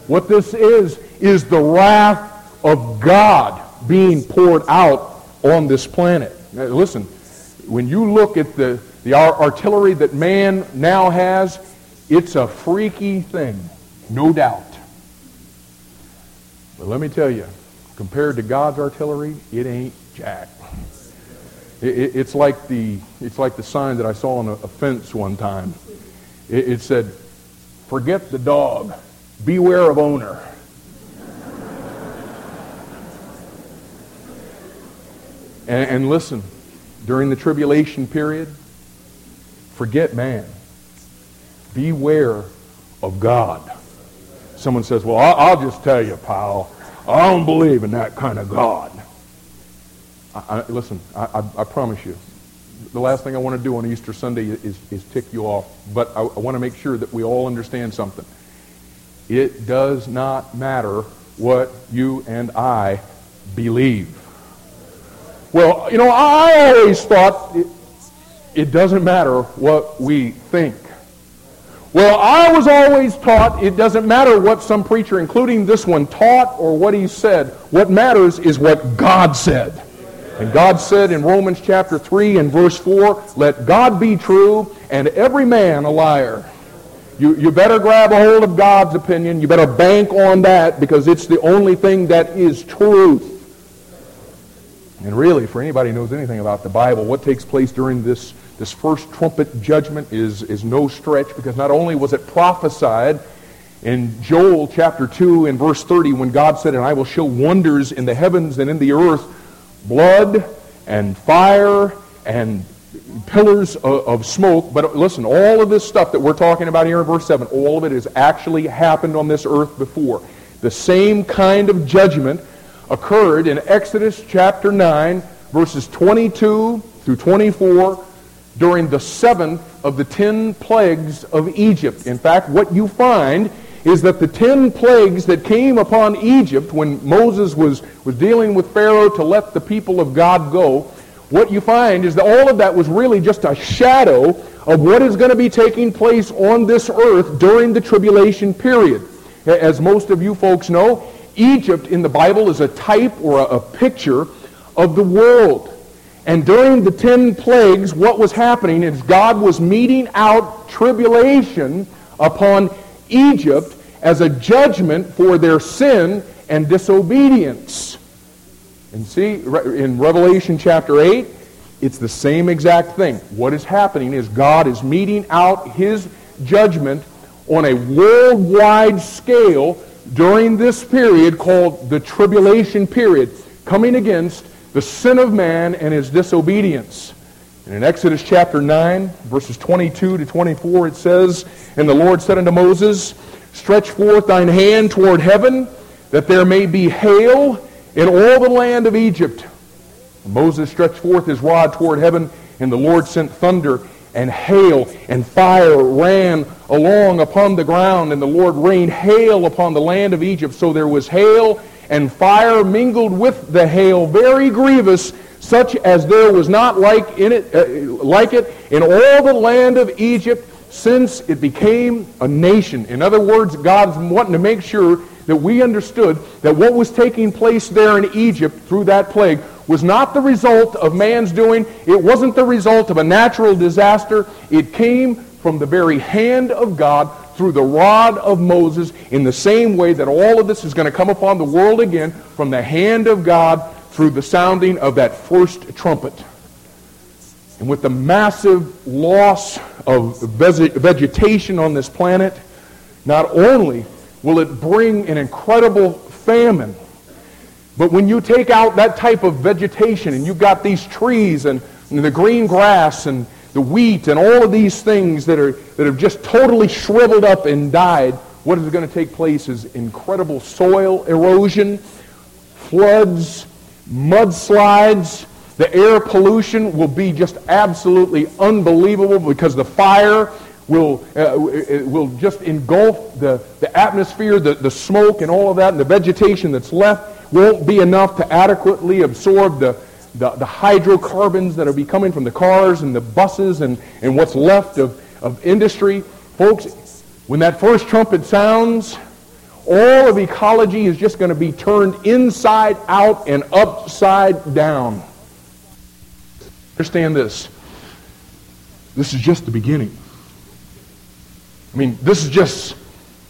What this is, is the wrath of God being poured out on this planet. Now, listen, when you look at the the artillery that man now has, it's a freaky thing, no doubt. But let me tell you, compared to God's artillery, it ain't jack. It, it, it's like the it's like the sign that I saw on a, a fence one time. It, it said, "Forget the dog, beware of owner." And, and listen, during the tribulation period, Forget man. Beware of God. Someone says, well, I'll just tell you, pal, I don't believe in that kind of God. I, I, listen, I, I, promise you, the last thing I want to do on Easter Sunday is, is tick you off, but I want to make sure that we all understand something. It does not matter what you and I believe. Well, you know, I always thought it, it doesn't matter what we think. Well, I was always taught it doesn't matter what some preacher, including this one, taught or what he said. What matters is what God said. And God said in Romans chapter 3 and verse 4, let God be true and every man a liar. You, you better grab a hold of God's opinion. You better bank on that because it's the only thing that is truth. And really, for anybody who knows anything about the Bible, what takes place during this this first trumpet judgment is, is no stretch because not only was it prophesied in Joel chapter 2 and verse 30 when God said, And I will show wonders in the heavens and in the earth, blood and fire and pillars of, of, smoke. But listen, all of this stuff that we're talking about here in verse 7, all of it has actually happened on this earth before. The same kind of judgment occurred in Exodus chapter 9, verses 22 through 24 during the seventh of the ten plagues of Egypt. In fact, what you find is that the ten plagues that came upon Egypt when Moses was, was dealing with Pharaoh to let the people of God go, what you find is that all of that was really just a shadow of what is going to be taking place on this earth during the tribulation period. As most of you folks know, Egypt in the Bible is a type or a, a picture of the world. And during the ten plagues, what was happening is God was meting out tribulation upon Egypt as a judgment for their sin and disobedience. And see, in Revelation chapter 8, it's the same exact thing. What is happening is God is meting out his judgment on a worldwide scale during this period called the tribulation period, coming against the sin of man and his disobedience. And in Exodus chapter 9, verses 22 to 24, it says, And the Lord said unto Moses, Stretch forth thine hand toward heaven, that there may be hail in all the land of Egypt. Moses stretched forth his rod toward heaven, and the Lord sent thunder and hail and fire ran along upon the ground, and the Lord rained hail upon the land of Egypt. So there was hail and fire mingled with the hail, very grievous, such as there was not like in it, uh, like it in all the land of Egypt since it became a nation. In other words, God's wanting to make sure that we understood that what was taking place there in Egypt through that plague was not the result of man's doing. It wasn't the result of a natural disaster. It came from the very hand of God through the rod of Moses in the same way that all of this is going to come upon the world again from the hand of God through the sounding of that first trumpet. And with the massive loss of vegetation on this planet, not only will it bring an incredible famine, but when you take out that type of vegetation and you've got these trees and, and the green grass and the wheat and all of these things that, are, that have just totally shriveled up and died, what is going to take place is incredible soil erosion, floods, mudslides. The air pollution will be just absolutely unbelievable because the fire will, uh, will just engulf the, the atmosphere, the, the smoke and all of that, and the vegetation that's left won't be enough to adequately absorb the, the, the hydrocarbons that are be coming from the cars and the buses and, and what's left of, of industry. Folks, when that first trumpet sounds, all of ecology is just going to be turned inside out and upside down. Understand this. This is just the beginning. I mean, this is just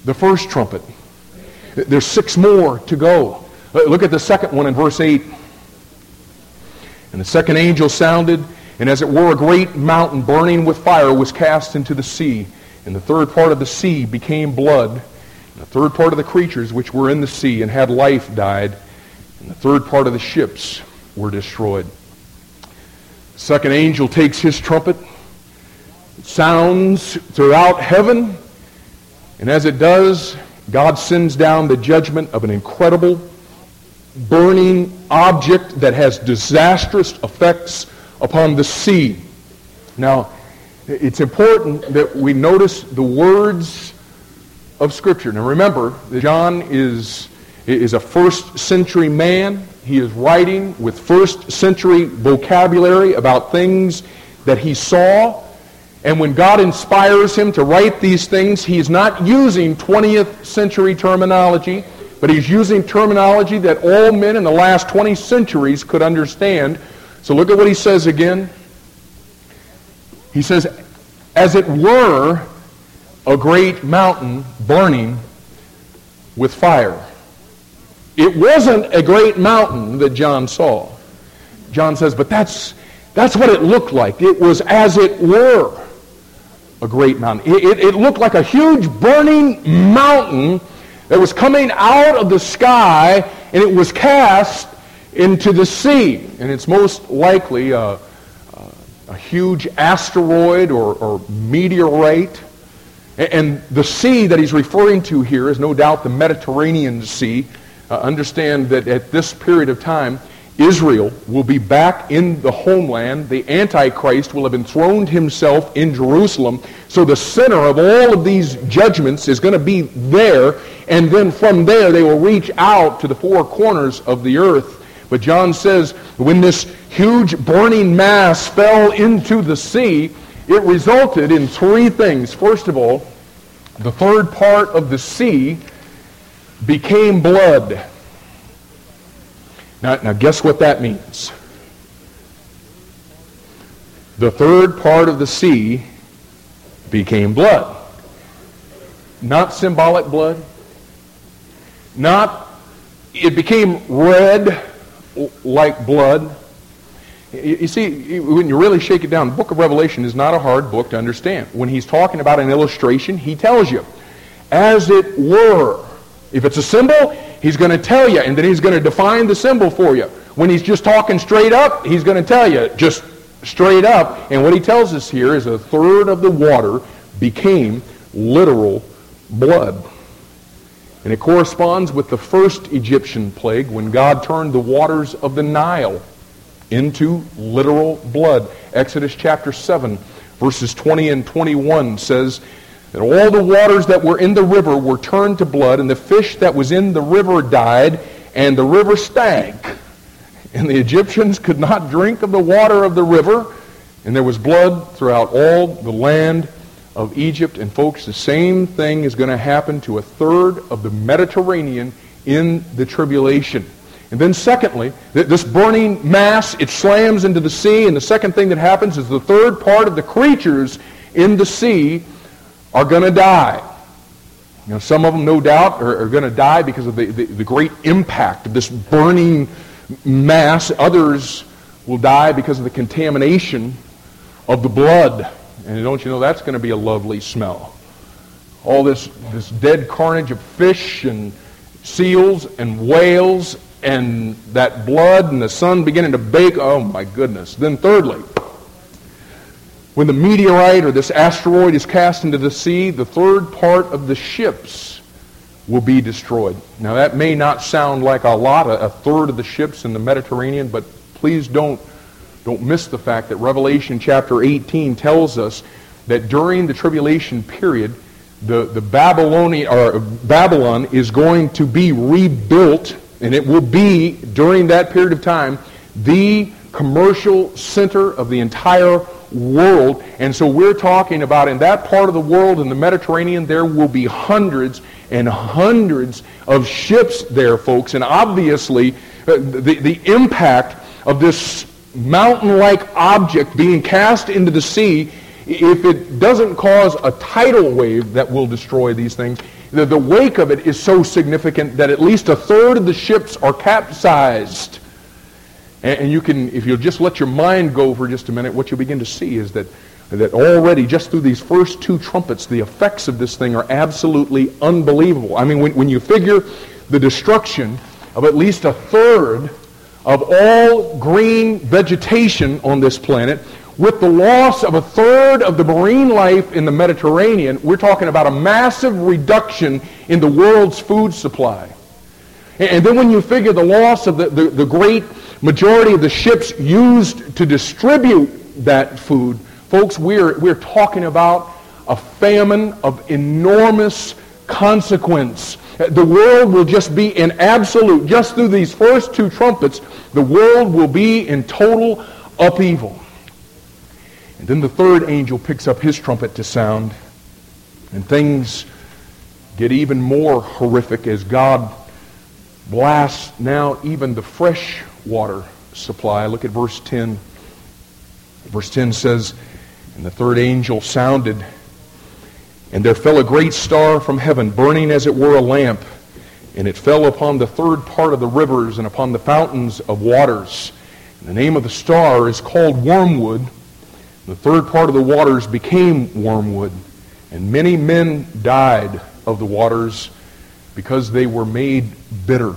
the first trumpet. There's six more to go. Uh, look at the second one in verse 8. And the second angel sounded, and as it were, a great mountain burning with fire was cast into the sea. And the third part of the sea became blood. And the third part of the creatures which were in the sea and had life died. And the third part of the ships were destroyed. The second angel takes his trumpet. Sounds throughout heaven. And as it does, God sends down the judgment of an incredible, burning object that has disastrous effects upon the sea. Now, it's important that we notice the words of Scripture. Now remember, John is, is a first century man. He is writing with first century vocabulary about things that he saw. And when God inspires him to write these things, he's not using 20th century terminology, but he's using terminology that all men in the last 20 centuries could understand. So look at what he says again. He says, as it were a great mountain burning with fire. It wasn't a great mountain that John saw. John says, but that's, that's what it looked like. It was as it were a great mountain. It, it, it, looked like a huge burning mountain that was coming out of the sky and it was cast into the sea. And it's most likely a, a, a huge asteroid or, or meteorite and the sea that he's referring to here is no doubt the Mediterranean Sea. Uh, understand that at this period of time, Israel will be back in the homeland. The Antichrist will have enthroned himself in Jerusalem. So the center of all of these judgments is going to be there. And then from there, they will reach out to the four corners of the earth. But John says when this huge burning mass fell into the sea, it resulted in three things. First of all, the third part of the sea became blood. Now, now guess what that means? The third part of the sea became blood. Not symbolic blood. Not, it became red like blood. You see, when you really shake it down, the book of Revelation is not a hard book to understand. When he's talking about an illustration, he tells you, as it were. If it's a symbol, he's going to tell you, and then he's going to define the symbol for you. When he's just talking straight up, he's going to tell you just straight up. And what he tells us here is a third of the water became literal blood. And it corresponds with the first Egyptian plague when God turned the waters of the Nile into literal blood. Exodus chapter 7, verses 20 and 21 says that all the waters that were in the river were turned to blood, and the fish that was in the river died, and the river stank. And the Egyptians could not drink of the water of the river, and there was blood throughout all the land of Egypt. And folks, the same thing is going to happen to a third of the Mediterranean in the tribulation. And then secondly, this burning mass, it slams into the sea, and the second thing that happens is the third part of the creatures in the sea are going to die. You know, some of them, no doubt, are, are going to die because of the, the, the great impact of this burning mass. Others will die because of the contamination of the blood. And don't you know that's going to be a lovely smell? All this, this dead carnage of fish and seals and whales and that blood and the sun beginning to bake. Oh my goodness. Then thirdly, when the meteorite or this asteroid is cast into the sea, the third part of the ships will be destroyed. Now that may not sound like a lot, a, third of the ships in the Mediterranean, but please don't, don't miss the fact that Revelation chapter 18 tells us that during the tribulation period, the, the Babylonian, or uh, Babylon is going to be rebuilt and it will be, during that period of time, the commercial center of the entire world. And so we're talking about in that part of the world, in the Mediterranean, there will be hundreds and hundreds of ships there, folks. And obviously, uh, the, the impact of this mountain-like object being cast into the sea, if it doesn't cause a tidal wave that will destroy these things, the, the wake of it is so significant that at least a third of the ships are capsized. And, and you can, if you'll just let your mind go for just a minute, what you'll begin to see is that, that already, just through these first two trumpets, the effects of this thing are absolutely unbelievable. I mean, when, when you figure the destruction of at least a third of all green vegetation on this planet, with the loss of a third of the marine life in the Mediterranean, we're talking about a massive reduction in the world's food supply. And then when you figure the loss of the, the, the great majority of the ships used to distribute that food, folks, we're, we're talking about a famine of enormous consequence. The world will just be in absolute, just through these first two trumpets, the world will be in total upheaval. And then the third angel picks up his trumpet to sound, and things get even more horrific as God blasts now even the fresh water supply. Look at verse 10. Verse 10 says, And the third angel sounded, and there fell a great star from heaven, burning as it were a lamp, and it fell upon the third part of the rivers and upon the fountains of waters. And the name of the star is called Wormwood the third part of the waters became wormwood, and many men died of the waters because they were made bitter.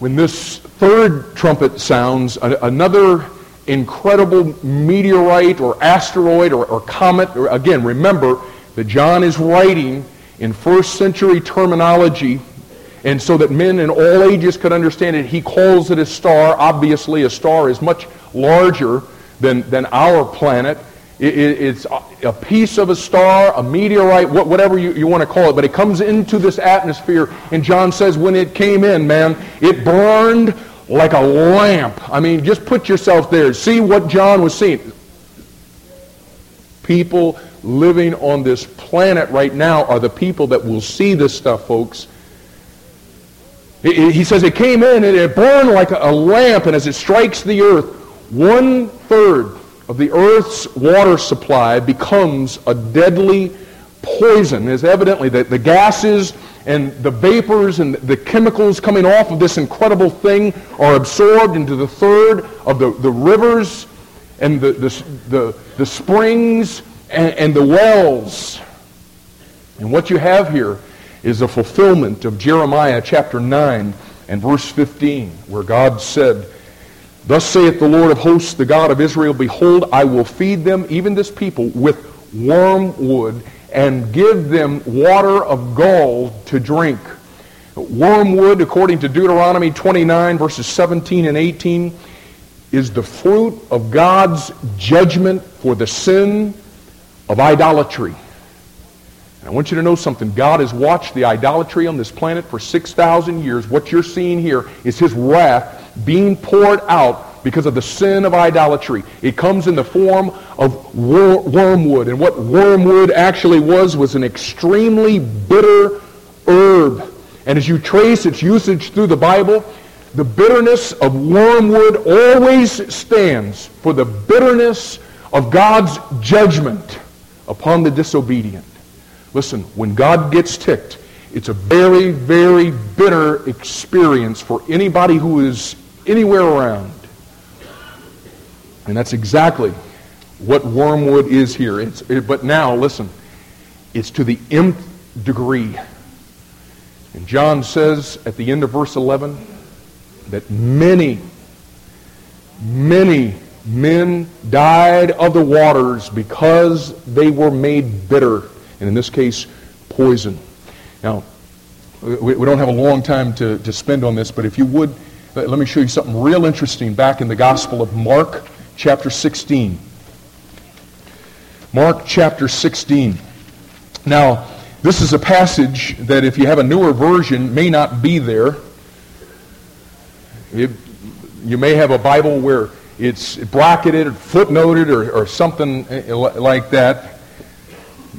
When this third trumpet sounds, another incredible meteorite or asteroid or, or comet, or again, remember that John is writing in first century terminology and so that men in all ages could understand it, he calls it a star. Obviously, a star is much larger than, than our planet. It, it, it's a piece of a star, a meteorite, whatever you, you want to call it, but it comes into this atmosphere. And John says when it came in, man, it burned like a lamp. I mean, just put yourself there. See what John was seeing. People living on this planet right now are the people that will see this stuff, folks. He says it came in and it burned like a lamp, and as it strikes the earth, one third of the earth's water supply becomes a deadly poison. Is evidently that the gases and the vapors and the chemicals coming off of this incredible thing are absorbed into the third of the, the rivers and the, the, the, the springs and, and the wells. And what you have here is a fulfillment of Jeremiah chapter 9 and verse 15, where God said, Thus saith the Lord of hosts, the God of Israel, Behold, I will feed them, even this people, with wormwood, and give them water of gall to drink. Wormwood, according to Deuteronomy 29, verses 17 and 18, is the fruit of God's judgment for the sin of idolatry. And I want you to know something. God has watched the idolatry on this planet for 6,000 years. What you're seeing here is his wrath being poured out because of the sin of idolatry. It comes in the form of wor- wormwood. And what wormwood actually was was an extremely bitter herb. And as you trace its usage through the Bible, the bitterness of wormwood always stands for the bitterness of God's judgment upon the disobedient. Listen, when God gets ticked, it's a very, very bitter experience for anybody who is anywhere around. And that's exactly what wormwood is here. It, but now, listen, it's to the nth degree. And John says at the end of verse 11 that many, many men died of the waters because they were made bitter. And in this case, poison. Now, we, we don't have a long time to, to spend on this, but if you would, let me show you something real interesting back in the Gospel of Mark, chapter 16. Mark chapter 16. Now, this is a passage that if you have a newer version may not be there. It, you may have a Bible where it's bracketed or footnoted or, or something eh, like that.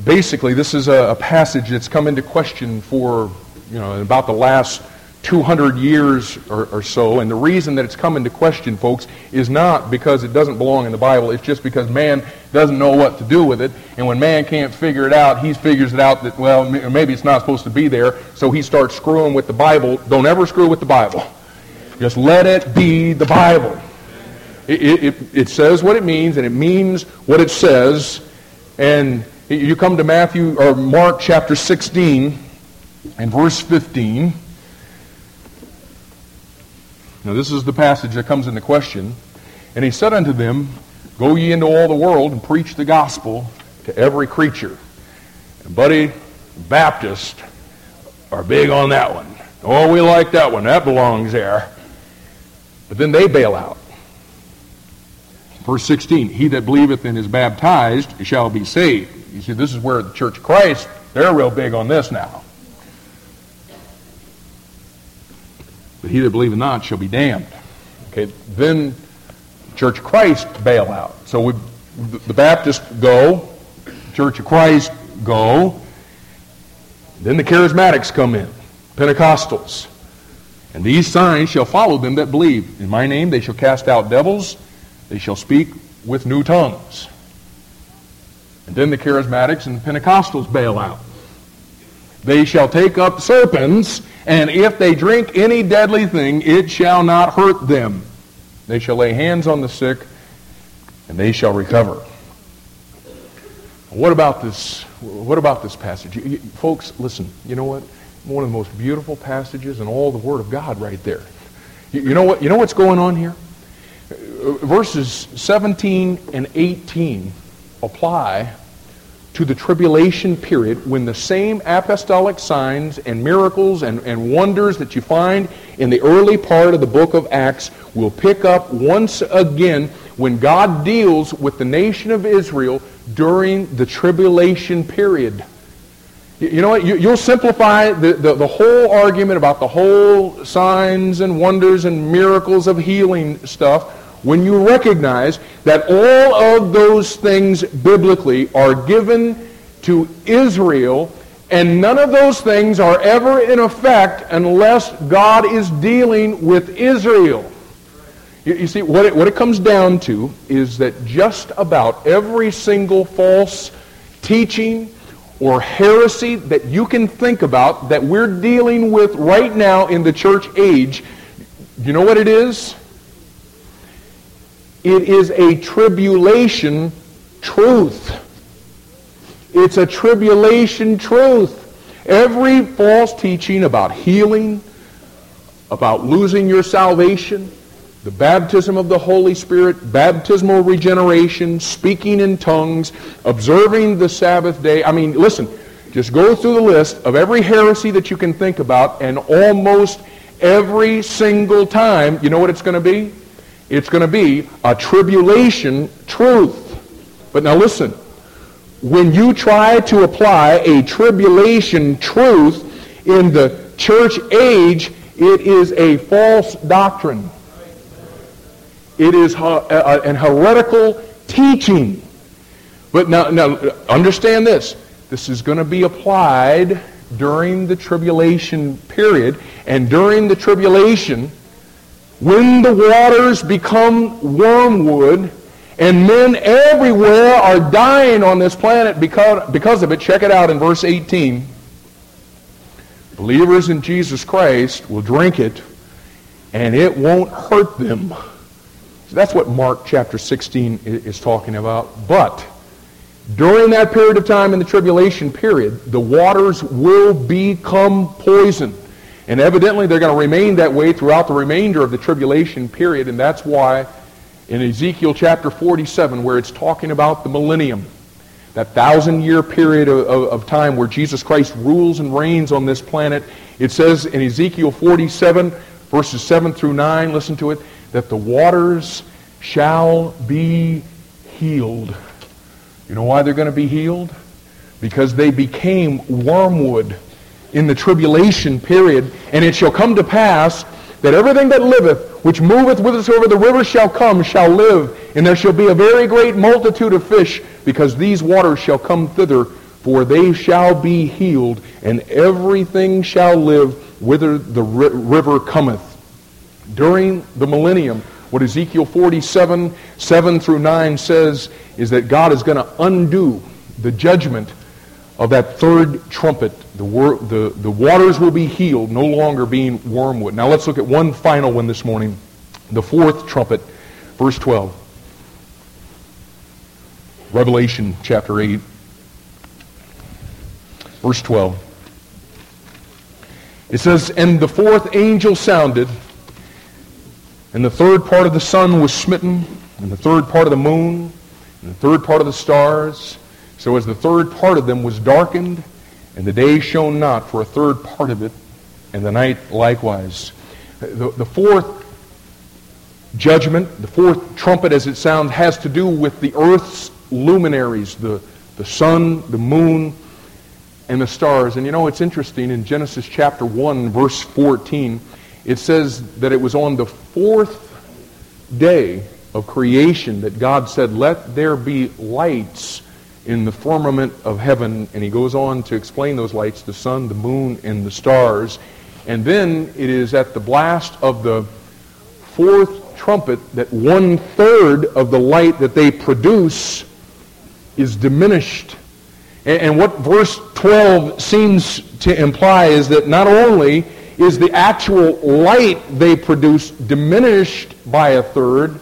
Basically, this is a, a passage that's come into question for you know, about the last 200 years or, or, so. And the reason that it's come into question, folks, is not because it doesn't belong in the Bible. It's just because man doesn't know what to do with it. And when man can't figure it out, he figures it out that, well, maybe it's not supposed to be there. So he starts screwing with the Bible. Don't ever screw with the Bible. Just let it be the Bible. It, it, it says what it means, and it means what it says. And you come to Matthew or Mark chapter 16 and verse 15. Now, this is the passage that comes into question. And he said unto them, Go ye into all the world and preach the gospel to every creature. And buddy, Baptists are big on that one. Oh, we like that one. That belongs there. But then they bail out. Verse 16, he that believeth and is baptized shall be saved. You see, this is where the Church of Christ, they're real big on this now. But he that believeth not shall be damned. Okay, then Church of Christ bail out. So we, the Baptists go, Church of Christ go, then the charismatics come in, Pentecostals. And these signs shall follow them that believe. In my name they shall cast out devils, they shall speak with new tongues. And then the charismatics and the Pentecostals bail out. They shall take up serpents, and if they drink any deadly thing, it shall not hurt them. They shall lay hands on the sick, and they shall recover. What about this? What about this passage? You, you, folks, listen. You know what? One of the most beautiful passages in all the Word of God, right there. You, you know what? You know what's going on here? Verses 17 and 18 apply to the tribulation period when the same apostolic signs and miracles and, and wonders that you find in the early part of the book of Acts will pick up once again when God deals with the nation of Israel during the tribulation period. You know what? You, will simplify the, the, the, whole argument about the whole signs and wonders and miracles of healing stuff when you recognize that all of those things biblically are given to Israel, and none of those things are ever in effect unless God is dealing with Israel. You, you see, what it, what it comes down to is that just about every single false teaching or heresy that you can think about that we're dealing with right now in the church age, you know what it is? It is a tribulation truth. It's a tribulation truth. Every false teaching about healing, about losing your salvation, the baptism of the Holy Spirit, baptismal regeneration, speaking in tongues, observing the Sabbath day. I mean, listen, just go through the list of every heresy that you can think about, and almost every single time, you know what it's going to be? It's going to be a tribulation truth. But now listen, when you try to apply a tribulation truth in the church age, it is a false doctrine. It is an heretical teaching. But now, now understand this. This is going to be applied during the tribulation period. And during the tribulation, when the waters become wormwood and men everywhere are dying on this planet because, because of it, check it out in verse 18. Believers in Jesus Christ will drink it and it won't hurt them. So that's what Mark chapter 16 is talking about. But during that period of time in the tribulation period, the waters will become poison. And evidently they're going to remain that way throughout the remainder of the tribulation period. And that's why in Ezekiel chapter 47, where it's talking about the millennium, that thousand year period of, of, of, time where Jesus Christ rules and reigns on this planet, it says in Ezekiel 47, verses 7 through 9, listen to it, that the waters shall be healed. You know why they're going to be healed? Because they became wormwood in the tribulation period. And it shall come to pass that everything that liveth, which moveth whithersoever the river shall come, shall live. And there shall be a very great multitude of fish, because these waters shall come thither, for they shall be healed, and everything shall live whither the river cometh. During the millennium, what Ezekiel 47, 7 through 9 says is that God is going to undo the judgment of that third trumpet, the, wor- the, the waters will be healed, no longer being wormwood. Now let's look at one final one this morning. The fourth trumpet, verse 12. Revelation chapter 8, verse 12. It says, And the fourth angel sounded, and the third part of the sun was smitten, and the third part of the moon, and the third part of the stars. So as the third part of them was darkened, and the day shone not for a third part of it, and the night likewise. The, the fourth judgment, the fourth trumpet as it sounds, has to do with the earth's luminaries, the, the sun, the moon, and the stars. And you know, it's interesting, in Genesis chapter 1, verse 14, it says that it was on the fourth day of creation that God said, Let there be lights in the firmament of heaven. And he goes on to explain those lights the sun, the moon, and the stars. And then it is at the blast of the fourth trumpet that one third of the light that they produce is diminished. And, what verse 12 seems to imply is that not only is the actual light they produce diminished by a third,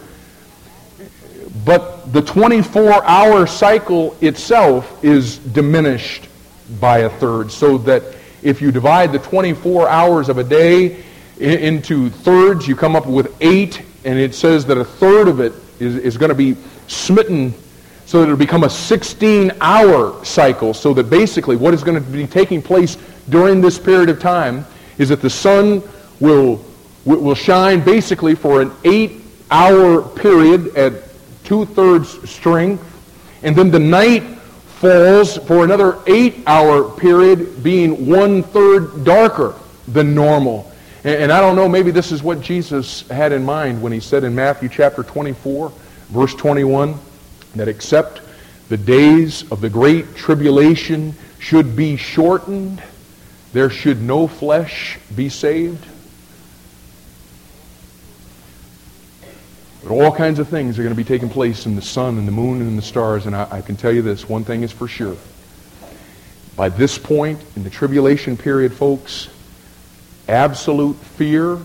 but the 24 hour cycle itself is diminished by a third. So that if you divide the 24 hours of a day into thirds, you come up with eight, and it says that a third of it is, is going to be smitten so that it'll become a 16 hour cycle. So that basically what is going to be taking place during this period of time is that the sun will, will shine basically for an eight hour period at two thirds strength, and then the night falls for another eight hour period, being one third darker than normal. And, and I don't know, maybe this is what Jesus had in mind when he said in Matthew chapter 24, verse 21, that except the days of the great tribulation should be shortened, there should no flesh be saved. But all kinds of things are going to be taking place in the sun and the moon and the stars. And I, I, can tell you this one thing is for sure. By this point in the tribulation period, folks, absolute fear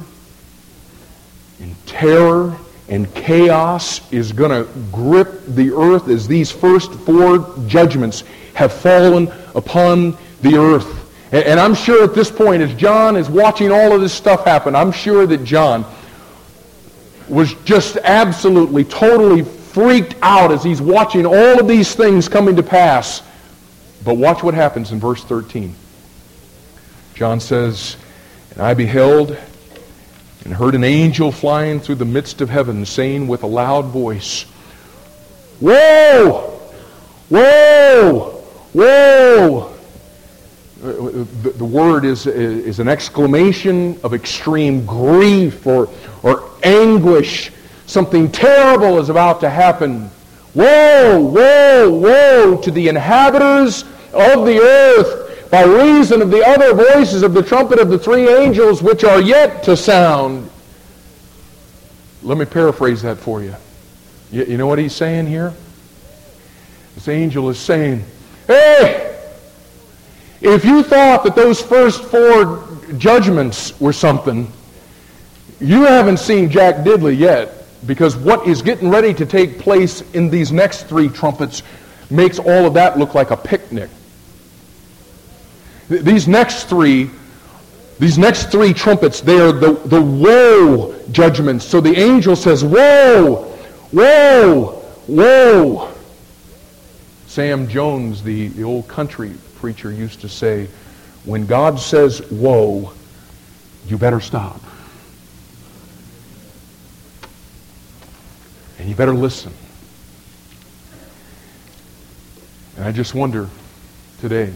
and terror and chaos is going to grip the earth as these first four judgments have fallen upon the earth. And, and I'm sure at this point, as John is watching all of this stuff happen, I'm sure that John was just absolutely, totally freaked out as he's watching all of these things coming to pass. But watch what happens in verse 13. John says, And I beheld and heard an angel flying through the midst of heaven, saying with a loud voice, Woe! Woe! Woe! The, word is, is an exclamation of extreme grief or, or anguish. Something terrible is about to happen. Woe, woe, woe to the inhabitants of the earth by reason of the other voices of the trumpet of the three angels which are yet to sound. Let me paraphrase that for you. You, you know what he's saying here? This angel is saying, Hey, if you thought that those first four judgments were something, you haven't seen Jack Diddley yet because what is getting ready to take place in these next three trumpets makes all of that look like a picnic. These next three, these next three trumpets, they are the, the woe judgments. So the angel says, Woe! Woe! Woe! Sam Jones, the, the old country preacher, used to say, when God says woe, you better stop. And you better listen. And I just wonder today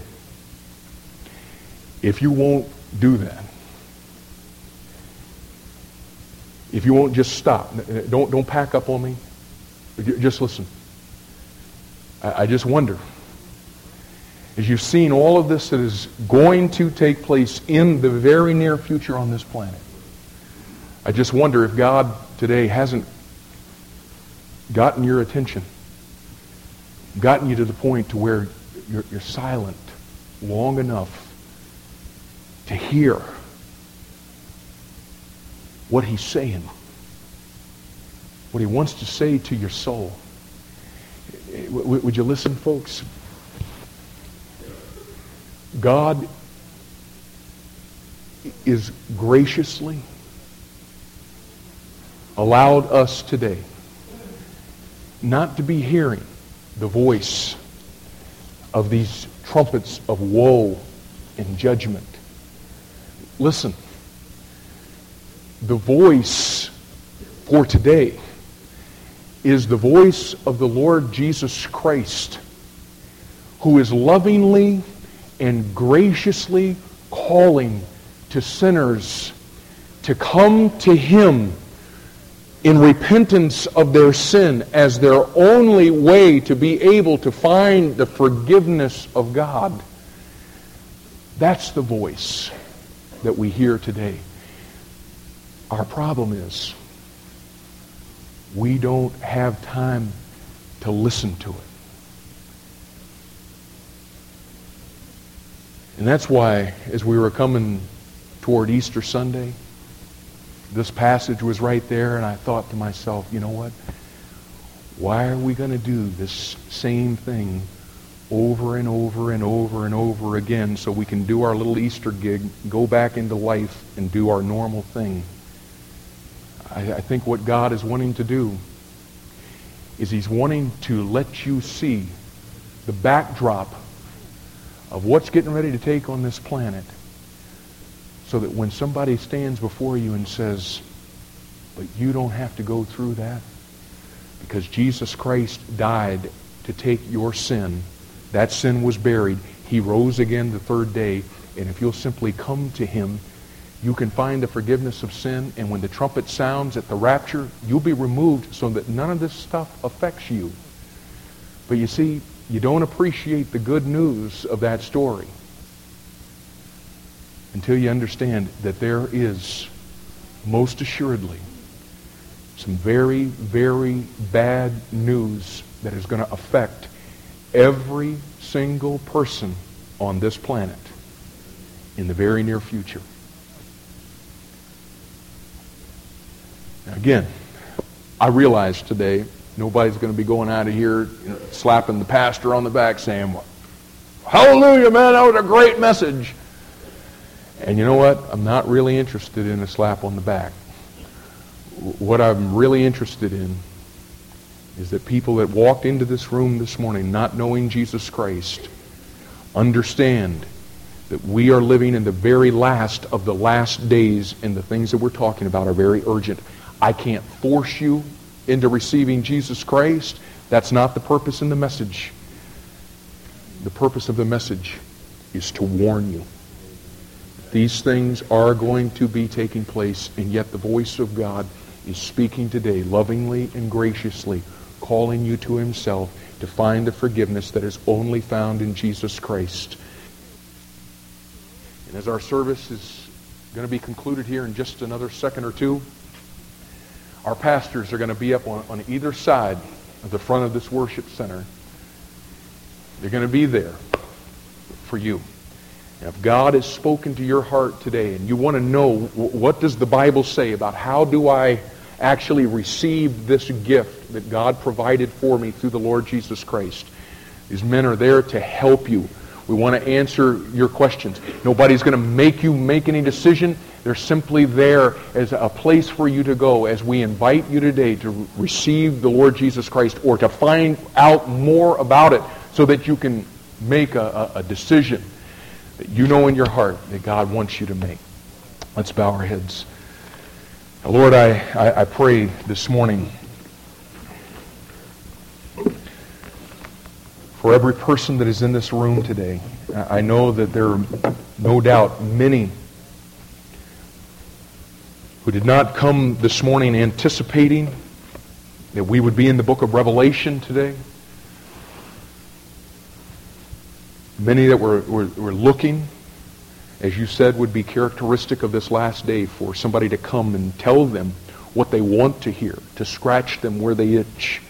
if you won't do that. If you won't just stop. Don't, don't pack up on me. Just listen. I, I just wonder. As you've seen all of this that is going to take place in the very near future on this planet, I just wonder if God today hasn't gotten your attention, gotten you to the point to where you're, you're silent long enough to hear what he's saying, what he wants to say to your soul. Would you listen, folks? God is graciously allowed us today not to be hearing the voice of these trumpets of woe and judgment. Listen, the voice for today is the voice of the Lord Jesus Christ, who is lovingly and graciously calling to sinners to come to him in repentance of their sin as their only way to be able to find the forgiveness of God. That's the voice that we hear today. Our problem is we don't have time to listen to it. And that's why, as we were coming toward Easter Sunday, this passage was right there, and I thought to myself, you know what? Why are we going to do this same thing over and over and over and over again so we can do our little Easter gig, go back into life, and do our normal thing? I, I think what God is wanting to do is he's wanting to let you see the backdrop of what's getting ready to take on this planet so that when somebody stands before you and says, but you don't have to go through that because Jesus Christ died to take your sin. That sin was buried. He rose again the third day. And if you'll simply come to him, you can find the forgiveness of sin. And when the trumpet sounds at the rapture, you'll be removed so that none of this stuff affects you. But you see, you don't appreciate the good news of that story until you understand that there is, most assuredly, some very, very bad news that is going to affect every single person on this planet in the very near future. Now again, I realize today Nobody's going to be going out of here you know, slapping the pastor on the back saying, Hallelujah, man, that was a great message. And you know what? I'm not really interested in a slap on the back. What I'm really interested in is that people that walked into this room this morning not knowing Jesus Christ understand that we are living in the very last of the last days and the things that we're talking about are very urgent. I can't force you into receiving Jesus Christ. That's not the purpose in the message. The purpose of the message is to warn you. These things are going to be taking place, and yet the voice of God is speaking today lovingly and graciously, calling you to himself to find the forgiveness that is only found in Jesus Christ. And as our service is going to be concluded here in just another second or two, our pastors are going to be up on, on either side of the front of this worship center. They're going to be there for you. And if God has spoken to your heart today and you want to know what does the Bible say about how do I actually receive this gift that God provided for me through the Lord Jesus Christ, these men are there to help you. We want to answer your questions. Nobody's going to make you make any decision. They're simply there as a place for you to go as we invite you today to receive the Lord Jesus Christ or to find out more about it so that you can make a, a, decision that you know in your heart that God wants you to make. Let's bow our heads. Lord, I, I, I pray this morning for every person that is in this room today. I know that there are no doubt many who did not come this morning anticipating that we would be in the book of Revelation today. Many that were, were, were looking, as you said, would be characteristic of this last day for somebody to come and tell them what they want to hear, to scratch them where they itch.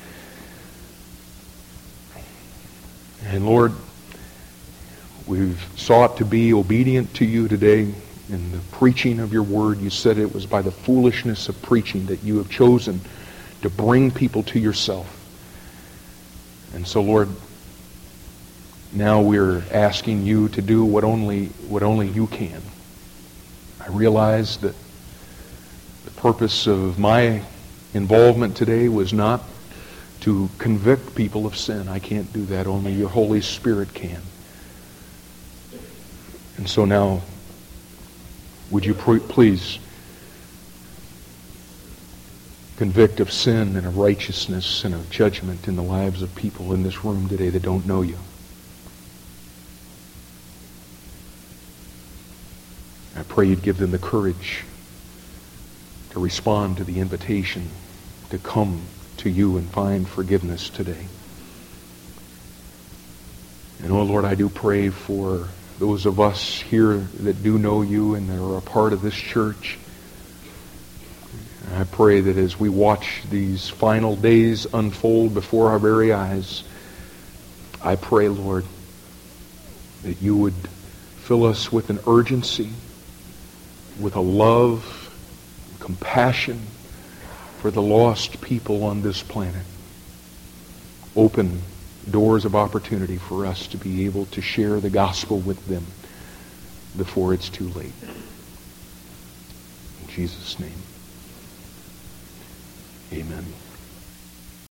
And Lord, we've sought to be obedient to you today in the preaching of your word. You said it was by the foolishness of preaching that you have chosen to bring people to yourself. And so, Lord, now we're asking you to do what only, what only you can. I realize that the purpose of my involvement today was not to convict people of sin. I can't do that. Only your Holy Spirit can. And so now, would you please convict of sin and of righteousness and of judgment in the lives of people in this room today that don't know you? I pray you'd give them the courage to respond to the invitation to come to you and find forgiveness today. And oh Lord, I do pray for those of us here that do know you and that are a part of this church. I pray that as we watch these final days unfold before our very eyes, I pray, Lord, that you would fill us with an urgency, with a love, compassion for the lost people on this planet. Open doors of opportunity for us to be able to share the gospel with them before it's too late. In Jesus' name, amen.